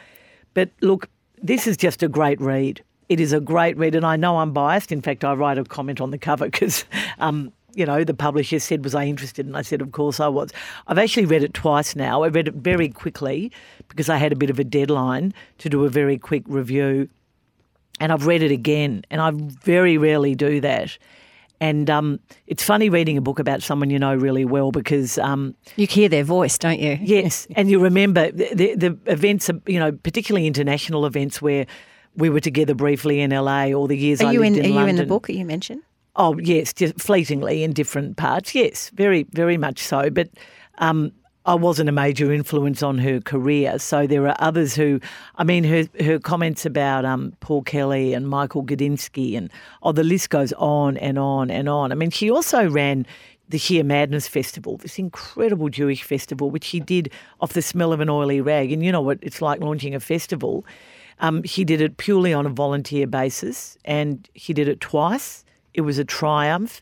But look, this is just a great read. It is a great read, and I know I'm biased. In fact, I write a comment on the cover because, um, you know, the publisher said, Was I interested? And I said, Of course I was. I've actually read it twice now. I read it very quickly because I had a bit of a deadline to do a very quick review. And I've read it again, and I very rarely do that. And um, it's funny reading a book about someone you know really well because um, You hear their voice, don't you? Yes, and you remember the, the, the events, you know, particularly international events where we were together briefly in LA or the years Are I you in? lived Are in you in the book? Are you mentioned? Oh yes, just fleetingly in different parts. Yes, very very much so. But um, I wasn't a major influence on her career. So there are others who, I mean, her her comments about um, Paul Kelly and Michael Gudinski and oh, the list goes on and on and on. I mean, she also ran the Shir Madness Festival, this incredible Jewish festival, which she did off the smell of an oily rag. And you know what it's like launching a festival. Um, she did it purely on a volunteer basis, and she did it twice. It was a triumph.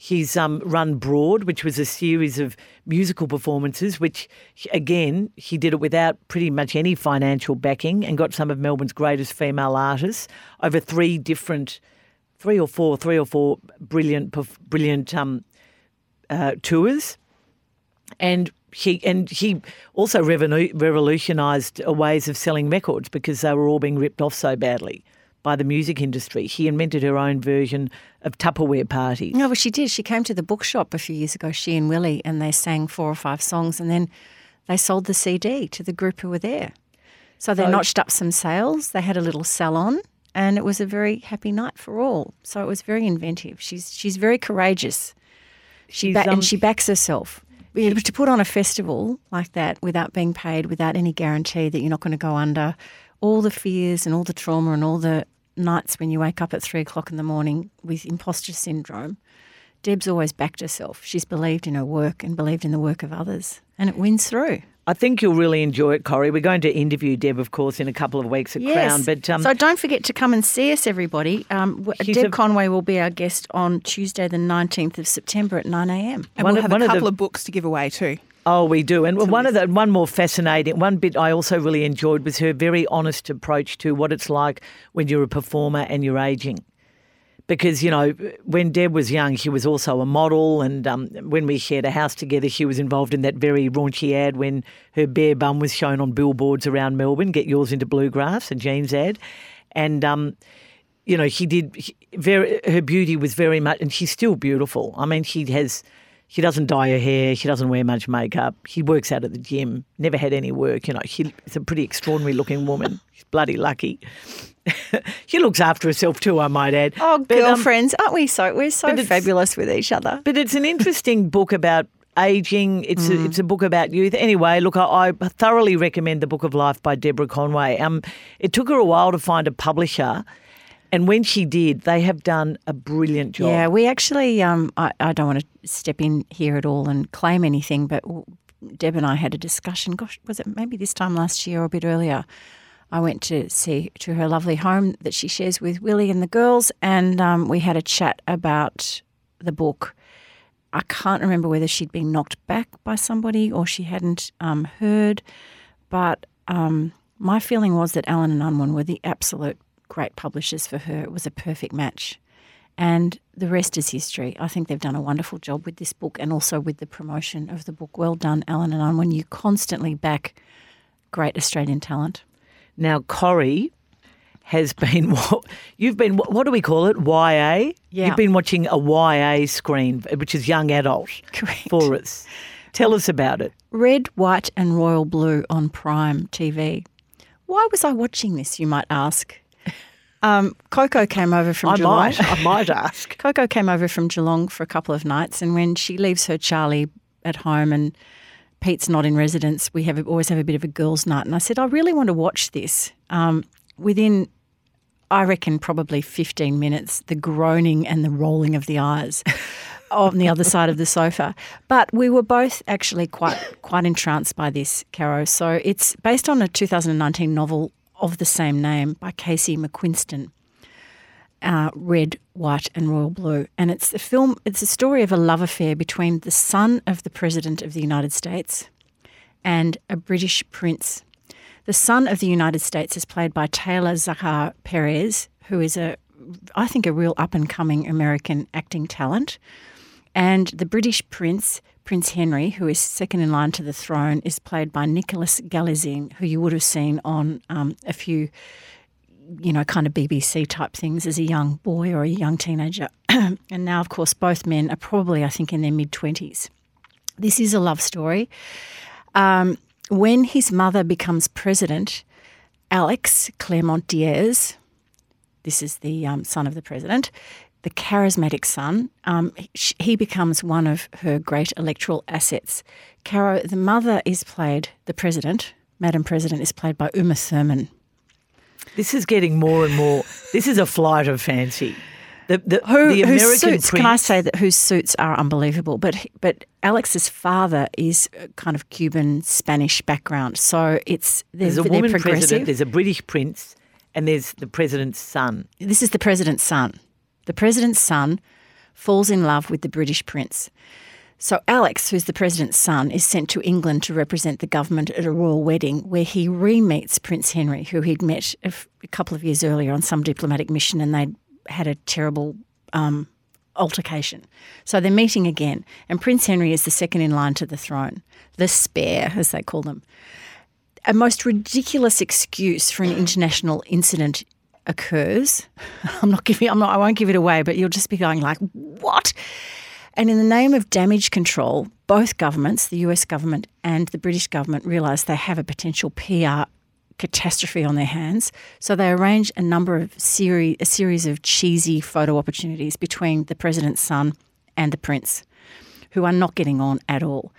He's um, run Broad, which was a series of musical performances, which, again, he did it without pretty much any financial backing and got some of Melbourne's greatest female artists over three different, three or four, three or four brilliant, brilliant um, uh, tours. And he and he also revolutionised ways of selling records because they were all being ripped off so badly by the music industry. She invented her own version of Tupperware parties. No, well, she did. She came to the bookshop a few years ago, she and Willie, and they sang four or five songs, and then they sold the CD to the group who were there. So they So- notched up some sales. They had a little salon, and it was a very happy night for all. So it was very inventive. She's she's very courageous. She She's, ba- um, and she backs herself. But to put on a festival like that without being paid, without any guarantee that you're not going to go under, all the fears and all the trauma and all the nights when you wake up at three o'clock in the morning with imposter syndrome, Deb's always backed herself. She's believed in her work and believed in the work of others, and it wins through. I think you'll really enjoy it, Corrie. We're going to interview Deb, of course, in a couple of weeks at Crown. But um, so don't forget to come and see us, everybody. Um, Deb a- Conway will be our guest on Tuesday, the 19th of September at 9 a.m. And One we'll of- have a of the- couple of books to give away too. Oh, we do. And one of the one more fascinating one bit I also really enjoyed was her very honest approach to what it's like when you're a performer and you're aging. Because you know, when Deb was young, she was also a model, and um, when we shared a house together, she was involved in that very raunchy ad when her bare bum was shown on billboards around Melbourne. Get yours into bluegrass, a jeans ad, and um, you know, she did she- very. Her beauty was very much, and she's still beautiful. I mean, she has. She doesn't dye her hair. She doesn't wear much makeup. She works out at the gym. Never had any work. You know, she's a pretty extraordinary looking woman. She's bloody lucky. she looks after herself too, I might add. Oh, But, um, girlfriends, aren't we so? We're so fabulous with each other. but it's an interesting book about aging. It's a, it's a book about youth. Anyway, look, I, I thoroughly recommend the Book of Life by Deborah Conway. Um, it took her a while to find a publisher, and when she did, they have done a brilliant job. Yeah, we actually, um, I, I don't want to step in here at all and claim anything, but Deb and I had a discussion. Gosh, was it maybe this time last year or a bit earlier? I went to see to her lovely home that she shares with Willie and the girls, and um, we had a chat about the book. I can't remember whether she'd been knocked back by somebody or she hadn't um, heard, but um, my feeling was that Allen and Unwin were the absolute great publishers for her. It was a perfect match. And the rest is history. I think they've done a wonderful job with this book and also with the promotion of the book. Well done, Allen and Unwin. You constantly back great Australian talent. Now, Corrie has been what you've been. What, do we call it? YA. Yeah. You've been watching a YA screen, which is young adult Correct. for us. Tell us about it. Red, white, and royal blue on Prime TV. Why was I watching this, you might ask? Um, Coco came over from I Geelong. might. I might ask. Coco came over from Geelong for a couple of nights, and when she leaves her Charlie at home and Pete's not in residence, we have always have a bit of a girls' night. And I said, I really want to watch this. Um, within, I reckon, probably 15 minutes, the groaning and the rolling of the eyes on the other side of the sofa. But we were both actually quite quite entranced by this, Caro. So it's based on a 2019 novel of the same name by Casey McQuiston uh, red, white, and royal blue. And it's a film. It's a story of a love affair between the son of the president of the United States and a British prince. The son of the United States is played by Taylor Zakhar Perez, who is a, I think, a real up and coming American acting talent. And the British prince, Prince Henry, who is second in line to the throne, is played by Nicholas Galitzine, who you would have seen on um, a few you know, kind of BBC type things as a young boy or a young teenager. and now, of course, both men are probably, I think, in their mid 20s. This is a love story. Um, when his mother becomes president, Alex Claremont Diaz, this is the um, son of the president, the charismatic son, um, he, becomes one of her great electoral assets. Caro, the mother is played, the president, Madam President, is played by Uma Thurman. This is getting more and more. This is a flight of fancy. The, the, Who, the whose American suits? Can I say that whose suits are unbelievable? But but Alex's father is kind of Cuban Spanish background, so it's There's a woman president. There's a British prince, and there's the president's son. this is the president's son. The president's son falls in love with the British prince. So Alex, who's the president's son, is sent to England to represent the government at a royal wedding where he re-meets Prince Henry, who he'd met a, f- a couple of years earlier on some diplomatic mission, and they'd had a terrible um, altercation. So they're meeting again, and Prince Henry is the second in line to the throne, the spare, as they call them. A most ridiculous excuse for an international incident occurs. I'm not giving. I'm not. I won't give it away, but you'll just be going like, "What?" And in the name of damage control, both governments, the US government and the British government, realise they have a potential PR catastrophe on their hands. So they arrange a number of series, a series of cheesy photo opportunities between the president's son and the prince, who are not getting on at all.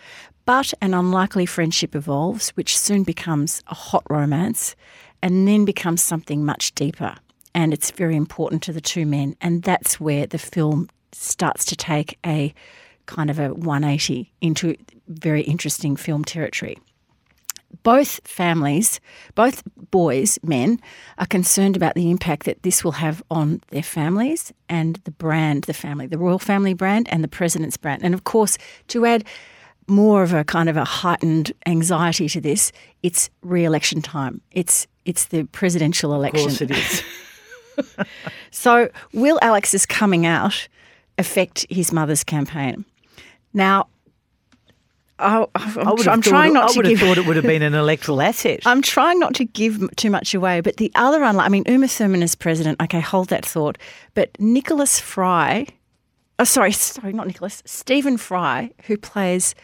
But an unlikely friendship evolves, which soon becomes a hot romance and then becomes something much deeper. and it's very important to the two men. And that's where the film starts to take a kind of a 180 into very interesting film territory. Both families, both boys, men, are concerned about the impact that this will have on their families and the brand, the family, the royal family brand and the president's brand. And of course, to add more of a kind of a heightened anxiety to this, it's re-election time. It's it's the presidential election. Of course it is. So, will Alex's coming out affect his mother's campaign? Now, I, I'm, I would have I'm trying it- not I to would give. have thought it would have been an electoral asset. I'm trying not to give too much away, but the other unlike, I mean, Uma Thurman is president. Okay, hold that thought. But Nicholas Fry, oh, sorry, sorry, not Nicholas, Stephen Fry, who plays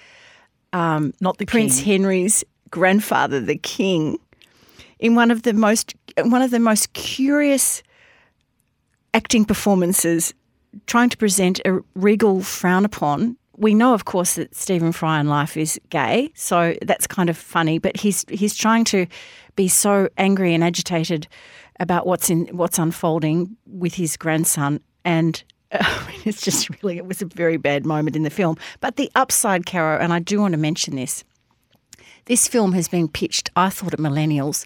um, Not the Prince king. Henry's grandfather, the king, in one of the most one of the most curious acting performances, trying to present a regal frown upon. We know, of course, that Stephen Fry in life is gay, so that's kind of funny. But he's he's trying to be so angry and agitated about what's in what's unfolding with his grandson, and it's just really it was a very bad moment in the film. But the upside, Caro, and I do want to mention this. This film has been pitched, I thought, at millennials.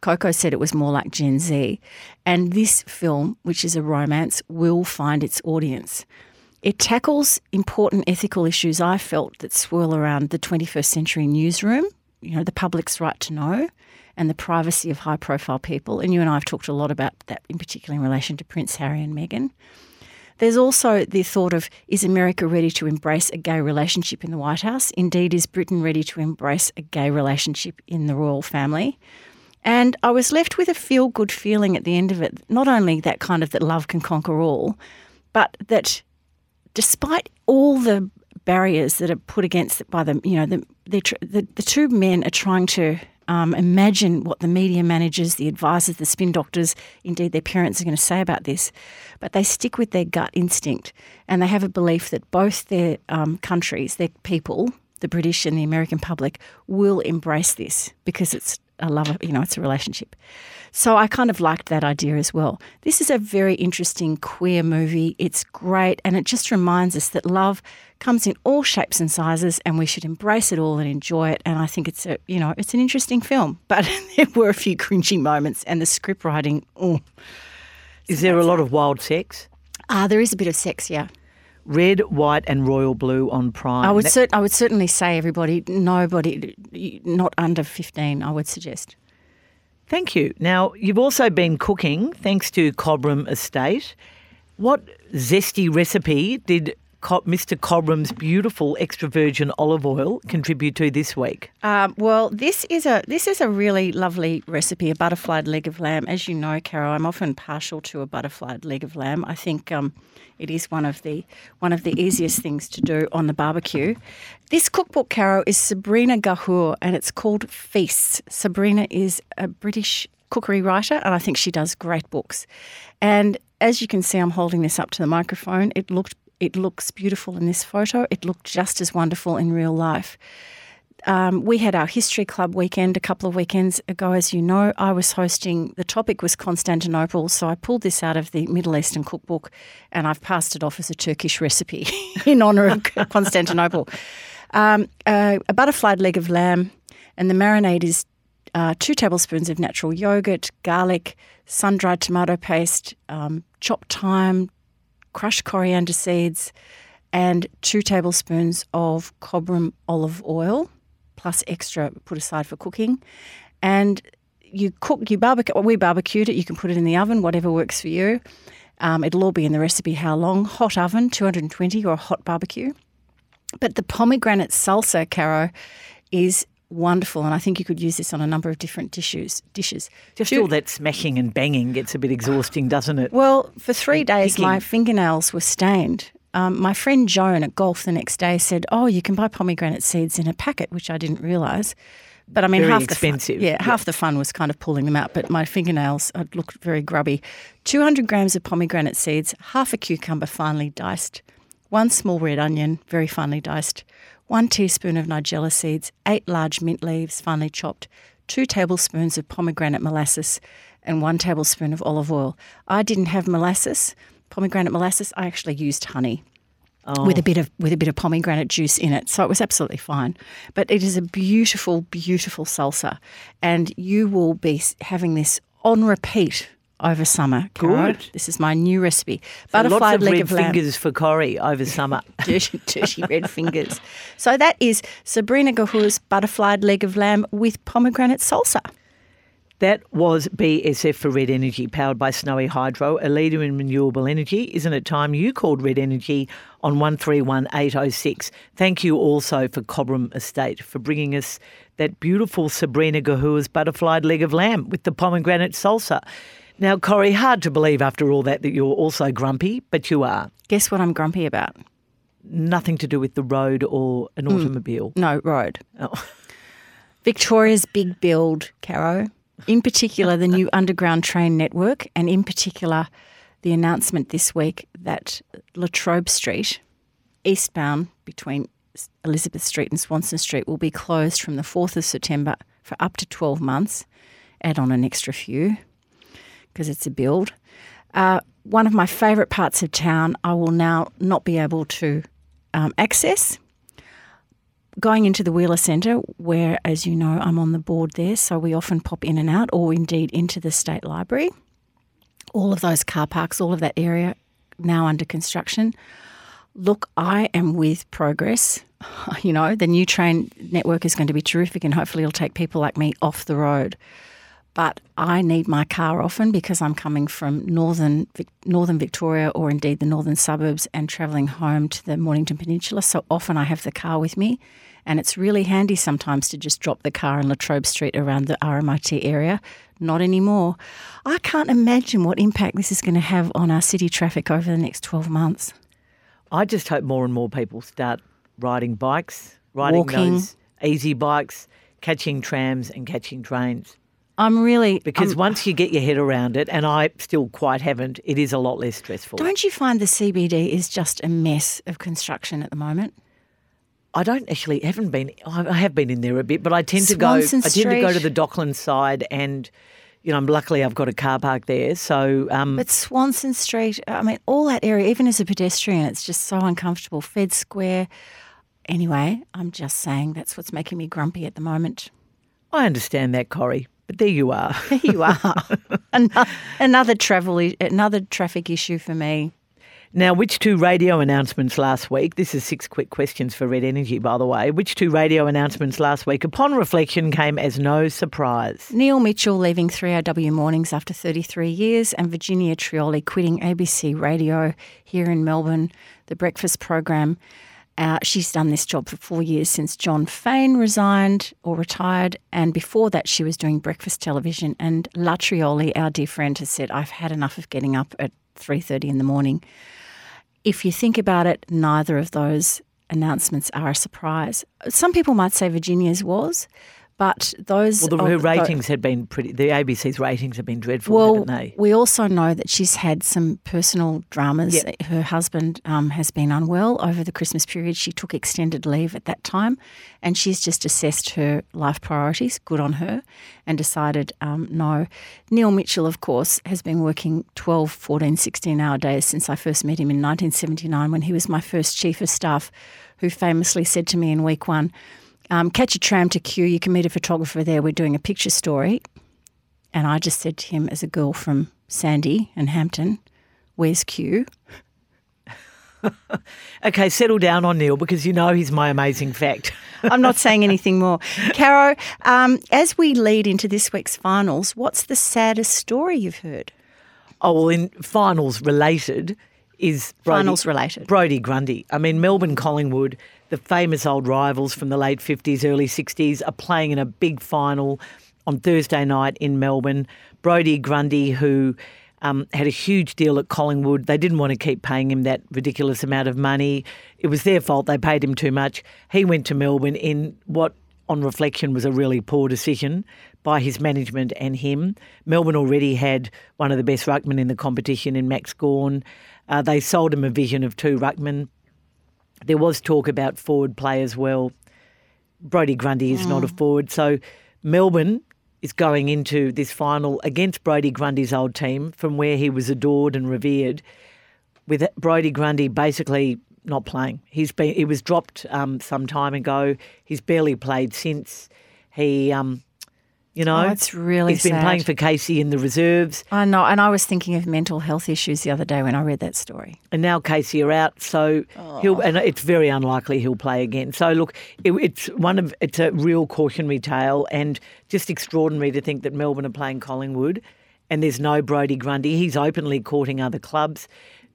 Coco said it was more like Gen Z. And this film, which is a romance, will find its audience. It tackles important ethical issues I felt that swirl around the 21st century newsroom, you know, the public's right to know and the privacy of high profile people. And you and I have talked a lot about that, in particular in relation to Prince Harry and Meghan. There's also the thought of is America ready to embrace a gay relationship in the White House? Indeed, is Britain ready to embrace a gay relationship in the royal family? And I was left with a feel good feeling at the end of it. Not only that kind of that love can conquer all, but that despite all the barriers that are put against it by them, you know, the, the, the two men are trying to um, imagine what the media managers, the advisors, the spin doctors, indeed their parents are going to say about this. But they stick with their gut instinct and they have a belief that both their um, countries, their people, the British and the American public, will embrace this because it's a love, you know, it's a relationship. So I kind of liked that idea as well. This is a very interesting queer movie. It's great and it just reminds us that love comes in all shapes and sizes and we should embrace it all and enjoy it. And I think it's a, you know, it's an interesting film. But there were a few cringy moments and the script writing, oh. Is there a lot of wild sex? Ah, there is a bit of sex, yeah. Red, white, and royal blue on Prime. I would That- I would certainly say everybody, nobody, not under 15, I would suggest. Thank you. Now, you've also been cooking thanks to Cobram Estate. What zesty recipe did Mr. Cobram's beautiful extra virgin olive oil contribute to this week? Um, well, this is a this is a really lovely recipe, a butterflied leg of lamb. As you know, Carol, I'm often partial to a butterflied leg of lamb. I think um, it is one of the one of the easiest things to do on the barbecue. This cookbook, Carol, is Sabrina Ghayour, and it's called Feasts. Sabrina is a British cookery writer, and I think she does great books. And as you can see, I'm holding this up to the microphone. It looked it looks beautiful in this photo. It looked just as wonderful in real life um, we had our history club weekend a couple of weekends ago, as you know. I was hosting, the topic was Constantinople, so I pulled this out of the Middle Eastern cookbook and I've passed it off as a Turkish recipe in honour of Constantinople. Um, uh, a butterflied leg of lamb, and the marinade is uh, two tablespoons of natural yogurt, garlic, sun dried tomato paste, um, chopped thyme, crushed coriander seeds, and two tablespoons of Cobram olive oil, plus extra put aside for cooking. And you cook, you barbecue. We barbecued it. You can put it in the oven, whatever works for you. Um, it'll all be in the recipe. How long? Hot oven, 220, or a hot barbecue. But the pomegranate salsa, Caro, is wonderful, and I think you could use this on a number of different dishes. Dishes. Just all that smashing and banging gets a bit exhausting, doesn't it? well, for three days, picking. my fingernails were stained. Um, my friend Joan at golf the next day said, "Oh, you can buy pomegranate seeds in a packet," which I didn't realise. But I mean, Very half expensive, The fun, yeah, yeah. half the fun was kind of pulling them out. But my fingernails had looked very grubby. Two hundred grams of pomegranate seeds, half a cucumber finely diced, one small red onion, very finely diced, one teaspoon of nigella seeds, eight large mint leaves, finely chopped, two tablespoons of pomegranate molasses, and one tablespoon of olive oil. I didn't have molasses, pomegranate molasses. I actually used honey oh. with a bit of with a bit of pomegranate juice in it. So it was absolutely fine. But it is a beautiful, beautiful salsa, and you will be having this on repeat over summer. Good. This is my new recipe: Lots butterfly of leg red of lamb. fingers for Corrie over summer. dirty, dirty red fingers. So that is Sabrina Ghayour's butterfly leg of lamb with pomegranate salsa. That was BSF for Red Energy, powered by Snowy Hydro, a leader in renewable energy. Isn't it time you called Red Energy on 131806? Thank you also for Cobram Estate for bringing us that beautiful Sabrina Ghayour's butterfly leg of lamb with the pomegranate salsa. Now, Corrie, hard to believe after all that that you're also grumpy, but you are. Guess what I'm grumpy about? Nothing to do with the road or an hmm. automobile. No, road. Oh. Victoria's big build, Caro. In particular, the new underground train network, and in particular, the announcement this week that Latrobe Street, eastbound between Elizabeth Street and Swanston Street, will be closed from the 4th of September for up to 12 months. Add on an extra few because it's a build. Uh, one of my favourite parts of town, I will now not be able to um, access going into the Wheeler Centre, where, as you know, I'm on the board there, so we often pop in and out, or indeed into the State Library. All of those car parks, all of that area now under construction. Look, I am with progress. You know, the new train network is going to be terrific, and hopefully, it'll take people like me off the road. But I need my car often because I'm coming from northern northern Victoria or indeed the northern suburbs and travelling home to the Mornington Peninsula. So often I have the car with me, and it's really handy sometimes to just drop the car in Latrobe Street around the RMIT area. Not anymore. I can't imagine what impact this is going to have on our city traffic over the next 12 months. I just hope more and more people start riding bikes, riding Walking. those easy bikes, catching trams and catching trains. I'm really Because I'm- once you get your head around it, and I still quite haven't, it is a lot less stressful. don't you find the CBD is just a mess of construction at the moment? I don't actually haven't been. I I have been in there a bit, but I tend to Swanston go. I tend to go to the Docklands side, and you know, luckily I've got a car park there. So um, But Swanston Street, I mean, all that area, even as a pedestrian, it's just so uncomfortable. Fed Square. Anyway, I'm just saying that's what's making me grumpy at the moment. I understand that, Corrie. But there you are. There you are. another, another travel, another traffic issue for me. Now, which two radio announcements last week? This is six quick questions for Red Energy, by the way. Which two radio announcements last week, upon reflection, came as no surprise? Neil Mitchell leaving 3AW Mornings after 33 years, and Virginia Trioli quitting ABC Radio here in Melbourne, the breakfast program. Uh, she's done this job for four years since Jon Faine resigned or retired, and before that, she was doing breakfast television. And La Trioli, our dear friend, has said, "I've had enough of getting up at 3:30 in the morning." If you think about it, neither of those announcements are a surprise. Some people might say Virginia's was, but those Well, the, her ratings had been pretty. The ABC's ratings have been dreadful, well, haven't they? we also know that she's had some personal dramas. Yep. Her husband um, has been unwell over the Christmas period. She took extended leave at that time, and she's just assessed her life priorities. Good on her, and decided um, no. Neil Mitchell, of course, has been working 12, 14, 16 hour days since I first met him in 1979 when he was my first chief of staff, who famously said to me in week one, um, catch a tram to Kew. You can meet a photographer there. We're doing a picture story. And I just said to him, as a girl from Sandy and Hampton, where's Q? Okay, settle down on Neil because you know he's my amazing fact. I'm not saying anything more. Caro, um, as we lead into this week's finals, what's the saddest story you've heard? Oh, well, in finals related is Brodie, Finals related. Brodie Grundy. I mean, Melbourne Collingwood, the famous old rivals from the late 50s, early 60s, are playing in a big final on Thursday night in Melbourne. Brodie Grundy, who um, had a huge deal at Collingwood, they didn't want to keep paying him that ridiculous amount of money. It was their fault, they paid him too much. He went to Melbourne in what on reflection, was a really poor decision by his management and him. Melbourne already had one of the best ruckmen in the competition in Max Gawn. Uh, they sold him a vision of two ruckmen. There was talk about forward play as well. Brodie Grundy is not a forward, so Melbourne is going into this final against Brodie Grundy's old team from where he was adored and revered. With Brodie Grundy basically not playing, he's been he was dropped um, some time ago. He's barely played since. He, um, you know, Oh, it's really he's been playing for Casey in the reserves. I know, and I was thinking of mental health issues the other day when I read that story. and now Casey are out, so he'll and it's very unlikely he'll play again. So look, it, it's one of it's a real cautionary tale, and just extraordinary to think that Melbourne are playing Collingwood, and there's no Brodie Grundy. He's openly courting other clubs.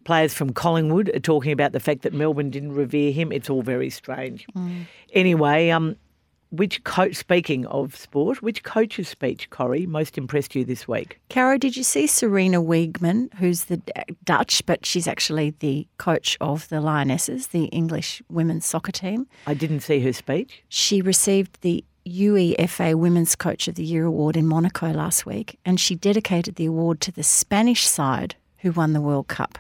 Players from Collingwood are talking about the fact that Melbourne didn't revere him. It's all very strange. Anyway, um, which coach? Speaking of sport, which coach's speech, Corrie, most impressed you this week? Caro, did you see Sarina Wiegman, who's the Dutch, but she's actually the coach of the Lionesses, the English women's soccer team? I didn't see her speech. She received the UEFA Women's Coach of the Year award in Monaco last week, and she dedicated the award to the Spanish side who won the World Cup.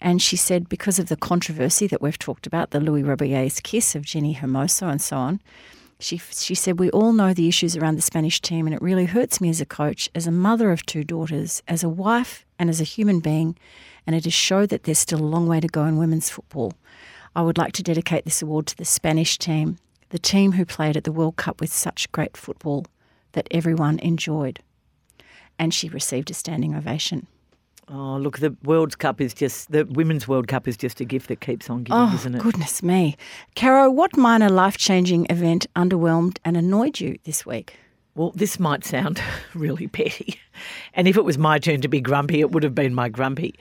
And she said, because of the controversy that we've talked about, the Luis Rubiales's kiss of Jenni Hermoso and so on, she, she said, We all know the issues around the Spanish team, and it really hurts me as a coach, as a mother of two daughters, as a wife, and as a human being. And it has showed that there's still a long way to go in women's football. I would like to dedicate this award to the Spanish team, the team who played at the World Cup with such great football that everyone enjoyed. And she received a standing ovation. Oh, look, the World Cup is just, the Women's World Cup is just a gift that keeps on giving, Oh, isn't it? goodness me. Caro, what minor life changing event underwhelmed and annoyed you this week? Well, this might sound really petty. And if it was my turn to be grumpy, it would have been my grumpy.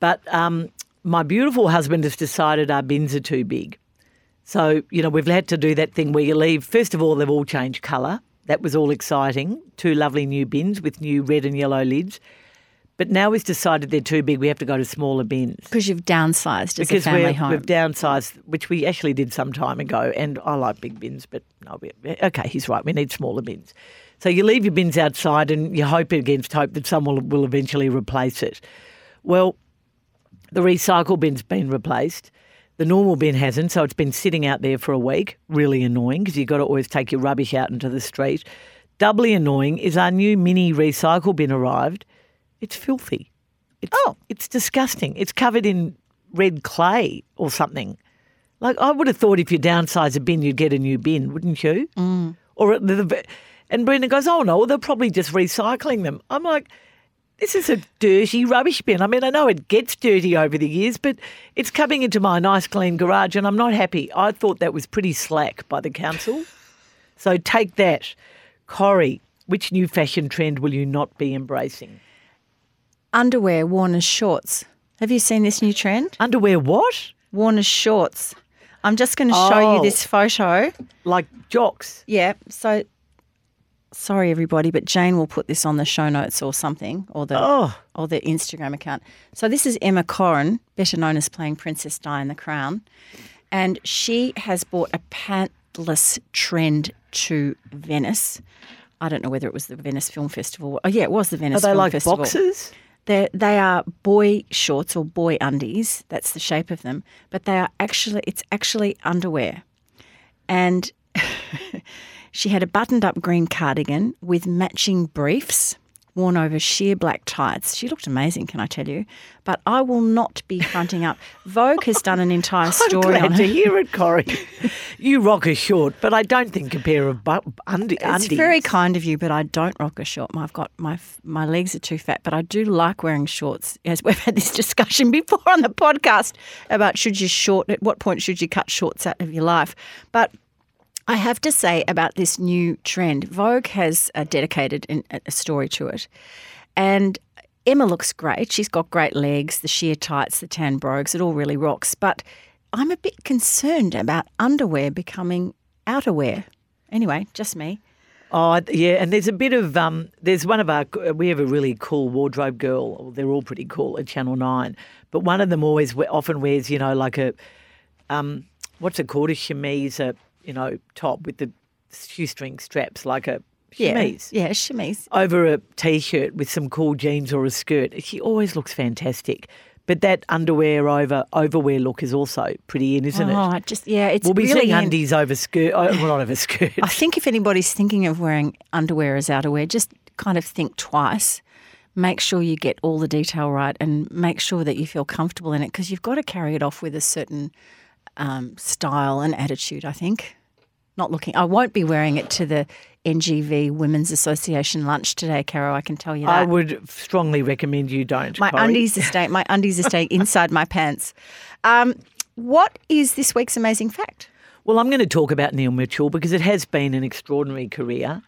But um, my beautiful husband has decided our bins are too big. So, you know, we've had to do that thing where you leave. First of all, they've all changed colour. That was all exciting. Two lovely new bins with new red and yellow lids. But now we've decided they're too big. We have to go to smaller bins. Because you've downsized as because a family home. we've downsized, which we actually did some time ago, and I like big bins, but no, we, okay, he's right. We need smaller bins. So you leave your bins outside, and you hope against hope that someone will, will eventually replace it. Well, the recycle bin's been replaced. The normal bin hasn't, so it's been sitting out there for a week. Really annoying because you've got to always take your rubbish out into the street. Doubly annoying is our new mini recycle bin arrived. It's filthy. It's, oh, it's disgusting. It's covered in red clay or something. Like I would have thought, if you downsize a bin, you'd get a new bin, wouldn't you? Mm. Or the, and Brenda goes, "Oh no, they're probably just recycling them." I'm like, "This is a dirty rubbish bin." I mean, I know it gets dirty over the years, but it's coming into my nice clean garage, and I'm not happy. I thought that was pretty slack by the council. so take that, Corrie. Which new fashion trend will you not be embracing? Underwear worn as shorts. Have you seen this new trend? Underwear what? Worn as shorts. I'm just going to show Oh. you this photo. Like jocks? Yeah. So, sorry everybody, but Jane will put this on the show notes or something, or the Oh. or the Instagram account. So this is Emma Corrin, better known as playing Princess Di in The Crown, and she has brought a pantless trend to Venice. I don't know whether it was the Venice Film Festival. Oh yeah, it was the Venice Are they Film like Festival. boxers? They're, they are boy shorts or boy undies. That's the shape of them. But they are actually, it's actually underwear. And she had a buttoned up green cardigan with matching briefs worn over sheer black tights. She looked amazing, can I tell you? But I will not be fronting up. Vogue has done an entire story I'm glad on to her. hear it, Corrie. you rock a short, but I don't think a pair of bu- undi- It's very kind of you, but I don't rock a short. I've got my my legs are too fat, but I do like wearing shorts. As we've had this discussion before on the podcast about should you short at what point should you cut shorts out of your life, but. I have to say about this new trend, Vogue has uh, dedicated a story to it. And Emma looks great. She's got great legs, the sheer tights, the tan brogues, it all really rocks. But I'm a bit concerned about underwear becoming outerwear. Anyway, just me. Oh, yeah, and there's a bit of um. There's one of our. We have a really cool wardrobe girl. They're all pretty cool at Channel Nine, but one of them always often wears, you know, like a, um, what's it called, a chemise, a you know, top with the shoestring straps, like a chemise. Yeah, chemise. over a t-shirt with some cool jeans or a skirt. She always looks fantastic. But that underwear over overwear look is also pretty in, isn't oh, it? just yeah, it's We'll be really seeing in. undies over skirt. Oh, well, not over skirt. I think if anybody's thinking of wearing underwear as outerwear, just kind of think twice. Make sure you get all the detail right and make sure that you feel comfortable in it because you've got to carry it off with a certain um, style and attitude, I think. Not looking, I won't be wearing it to the NGV Women's Association lunch today, Caro, I can tell you that. I would strongly recommend you don't. my undies are staying, my undies are staying inside my pants. Um, what is this week's amazing fact? Well, I'm going to talk about Neil Mitchell because it has been an extraordinary career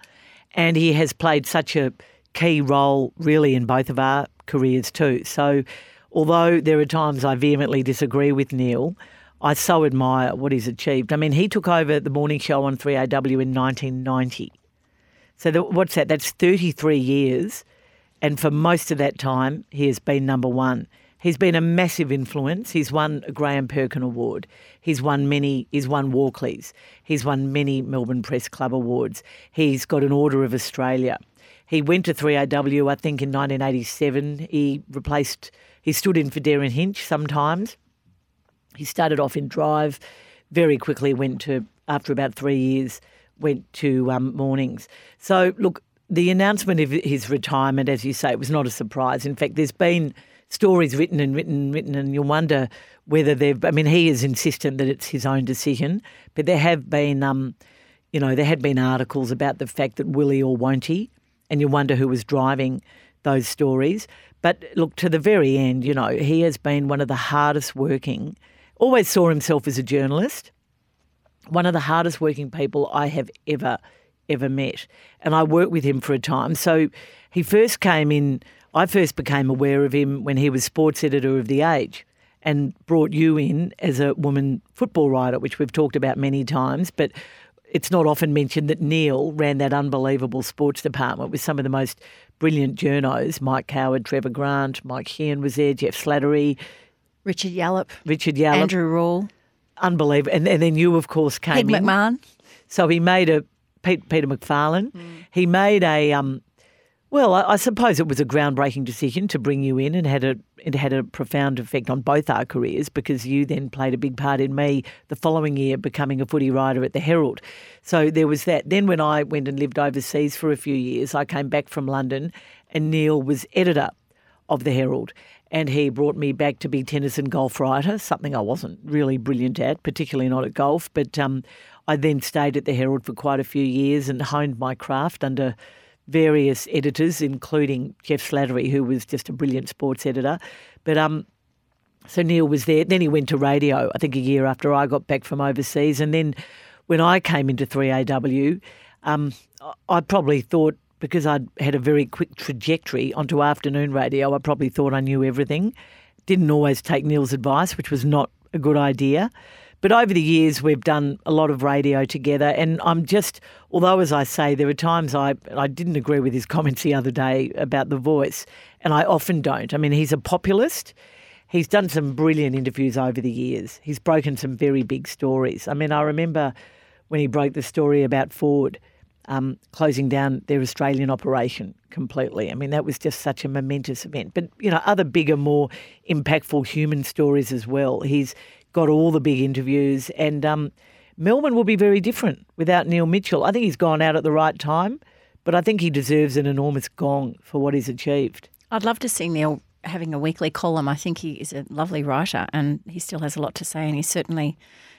and he has played such a key role, really, in both of our careers, too. So, although there are times I vehemently disagree with Neil, I so admire what he's achieved. I mean, he took over the morning show on 3AW in 1990. So, the, what's that? That's 33 years. And for most of that time, he has been number one. He's been a massive influence. He's won a Graham Perkin Award. He's won many. He's won Walkleys. He's won many Melbourne Press Club awards. He's got an Order of Australia. He went to 3AW, I think, in 1987. He replaced. He stood in for Derryn Hinch sometimes. He started off in Drive, very quickly went to after about three years went to um, mornings. So look, the announcement of his retirement, as you say, it was not a surprise. In fact, there's been stories written and written and written, and you'll wonder whether they've. I mean, he is insistent that it's his own decision, but there have been, um, you know, there had been articles about the fact that will he or won't he, and you wonder who was driving those stories. But look, to the very end, you know, he has been one of the hardest working. Always saw himself as a journalist one of the hardest working people I have ever, ever met. And I worked with him for a time. So he first came in, I first became aware of him when he was sports editor of The Age and brought you in as a woman football writer, which we've talked about many times. But it's not often mentioned that Neil ran that unbelievable sports department with some of the most brilliant journos Mike Coward, Trevor Grant, Mike Sheehan was there, Geoff Slattery, Richard Yallop, Richard Yallop. Andrew Rule, Unbelievable. And, and then you, of course, came Peg in. McMahon. So he made a Pete, Peter McFarlane. He made a um, well, I, I suppose it was a groundbreaking decision to bring you in, and had a it had a profound effect on both our careers because you then played a big part in me the following year becoming a footy writer at the Herald. So there was that. Then when I went and lived overseas for a few years, I came back from London, and Neil was editor of the Herald. And he brought me back to be tennis and golf writer, something I wasn't really brilliant at, particularly not at golf. But um, I then stayed at the Herald for quite a few years and honed my craft under various editors, including Geoff Slattery, who was just a brilliant sports editor. But um, so Neil was there. Then he went to radio, I think a year after I got back from overseas. And then when I came into 3AW, um, I probably thought, because I'd had a very quick trajectory onto afternoon radio, I probably thought I knew everything. Didn't always take Neil's advice, which was not a good idea. But over the years, we've done a lot of radio together, and I'm just, although as I say, there are times I I didn't agree with his comments the other day about the voice, and I often don't. I mean, he's a populist. He's done some brilliant interviews over the years. He's broken some very big stories. I mean, I remember when he broke the story about Ford um, closing down their Australian operation completely. I mean, that was just such a momentous event. But, you know, other bigger, more impactful human stories as well. He's got all the big interviews, and um, Melbourne will be very different without Neil Mitchell. I think he's gone out at the right time, but I think he deserves an enormous gong for what he's achieved. I'd love to see Neil having a weekly column. I think he is a lovely writer and he still has a lot to say, and he's certainly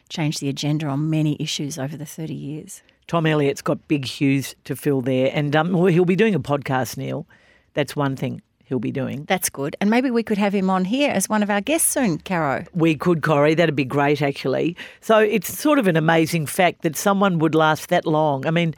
changed the agenda on many issues over the 30 years. Tom Elliott's got big shoes to fill there, and um, well, he'll be doing a podcast, Neil. That's one thing he'll be doing. That's good. And maybe we could have him on here as one of our guests soon, Caro. We could, Corrie. That'd be great, actually. So it's sort of an amazing fact that someone would last that long. I mean,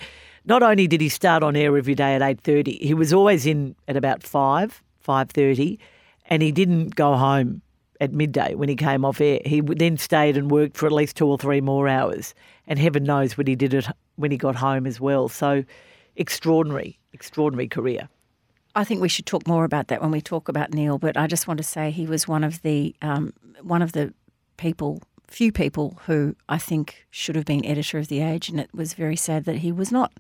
not only did he start on air every day at eight thirty, he was always in at about five, five thirty, and he didn't go home at midday when he came off air. He then stayed and worked for at least two or three more hours, and heaven knows what he did it when he got home as well. So extraordinary, extraordinary career. I think we should talk more about that when we talk about Neil. But I just want to say he was one of the um, one of the people, few people who I think should have been editor of the Age, and it was very sad that he was not.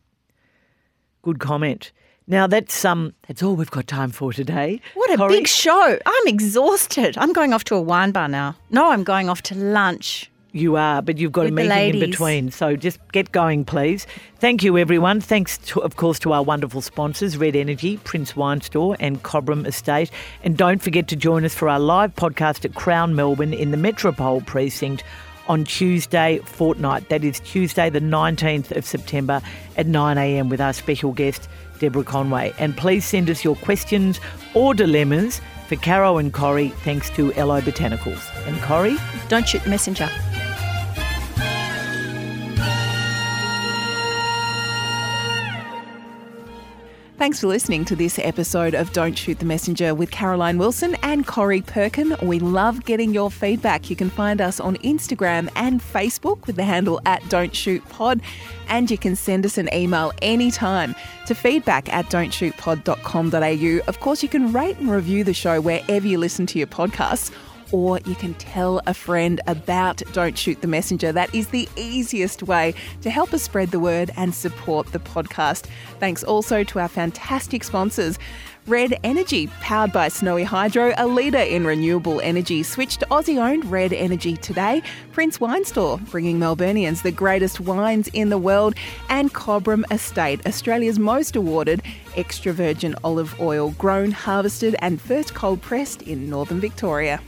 Good comment. Now that's um that's all we've got time for today. What a Corrie? big show. I'm exhausted. I'm going off to a wine bar now. No, I'm going off to lunch. You are, but you've got a With the meeting in between. So just get going, please. Thank you, everyone. Thanks, to, of course, to our wonderful sponsors, Red Energy, Prince Wine Store, and Cobram Estate. And don't forget to join us for our live podcast at Crown Melbourne in the Metropol Precinct on Tuesday fortnight. That is Tuesday, the 19th of September at 9am with our special guest, Deborah Conway. And please send us your questions or dilemmas for Caro and Corrie, thanks to LO Botanicals. And Corrie? Don't shoot the messenger. Thanks for listening to this episode of Don't Shoot the Messenger with Caroline Wilson and Corrie Perkin. We love getting your feedback. You can find us on Instagram and Facebook with the handle at Don't Shoot Pod. And you can send us an email anytime to feedback at don'tshootpod.com.au. Of course, you can rate and review the show wherever you listen to your podcasts or you can tell a friend about Don't Shoot the Messenger. That is the easiest way to help us spread the word and support the podcast. Thanks also to our fantastic sponsors. Red Energy, powered by Snowy Hydro, a leader in renewable energy. Switch to Aussie owned Red Energy today. Prince Wine Store, bringing Melburnians the greatest wines in the world. And Cobram Estate, Australia's most awarded extra virgin olive oil, grown, harvested, and first cold pressed in northern Victoria.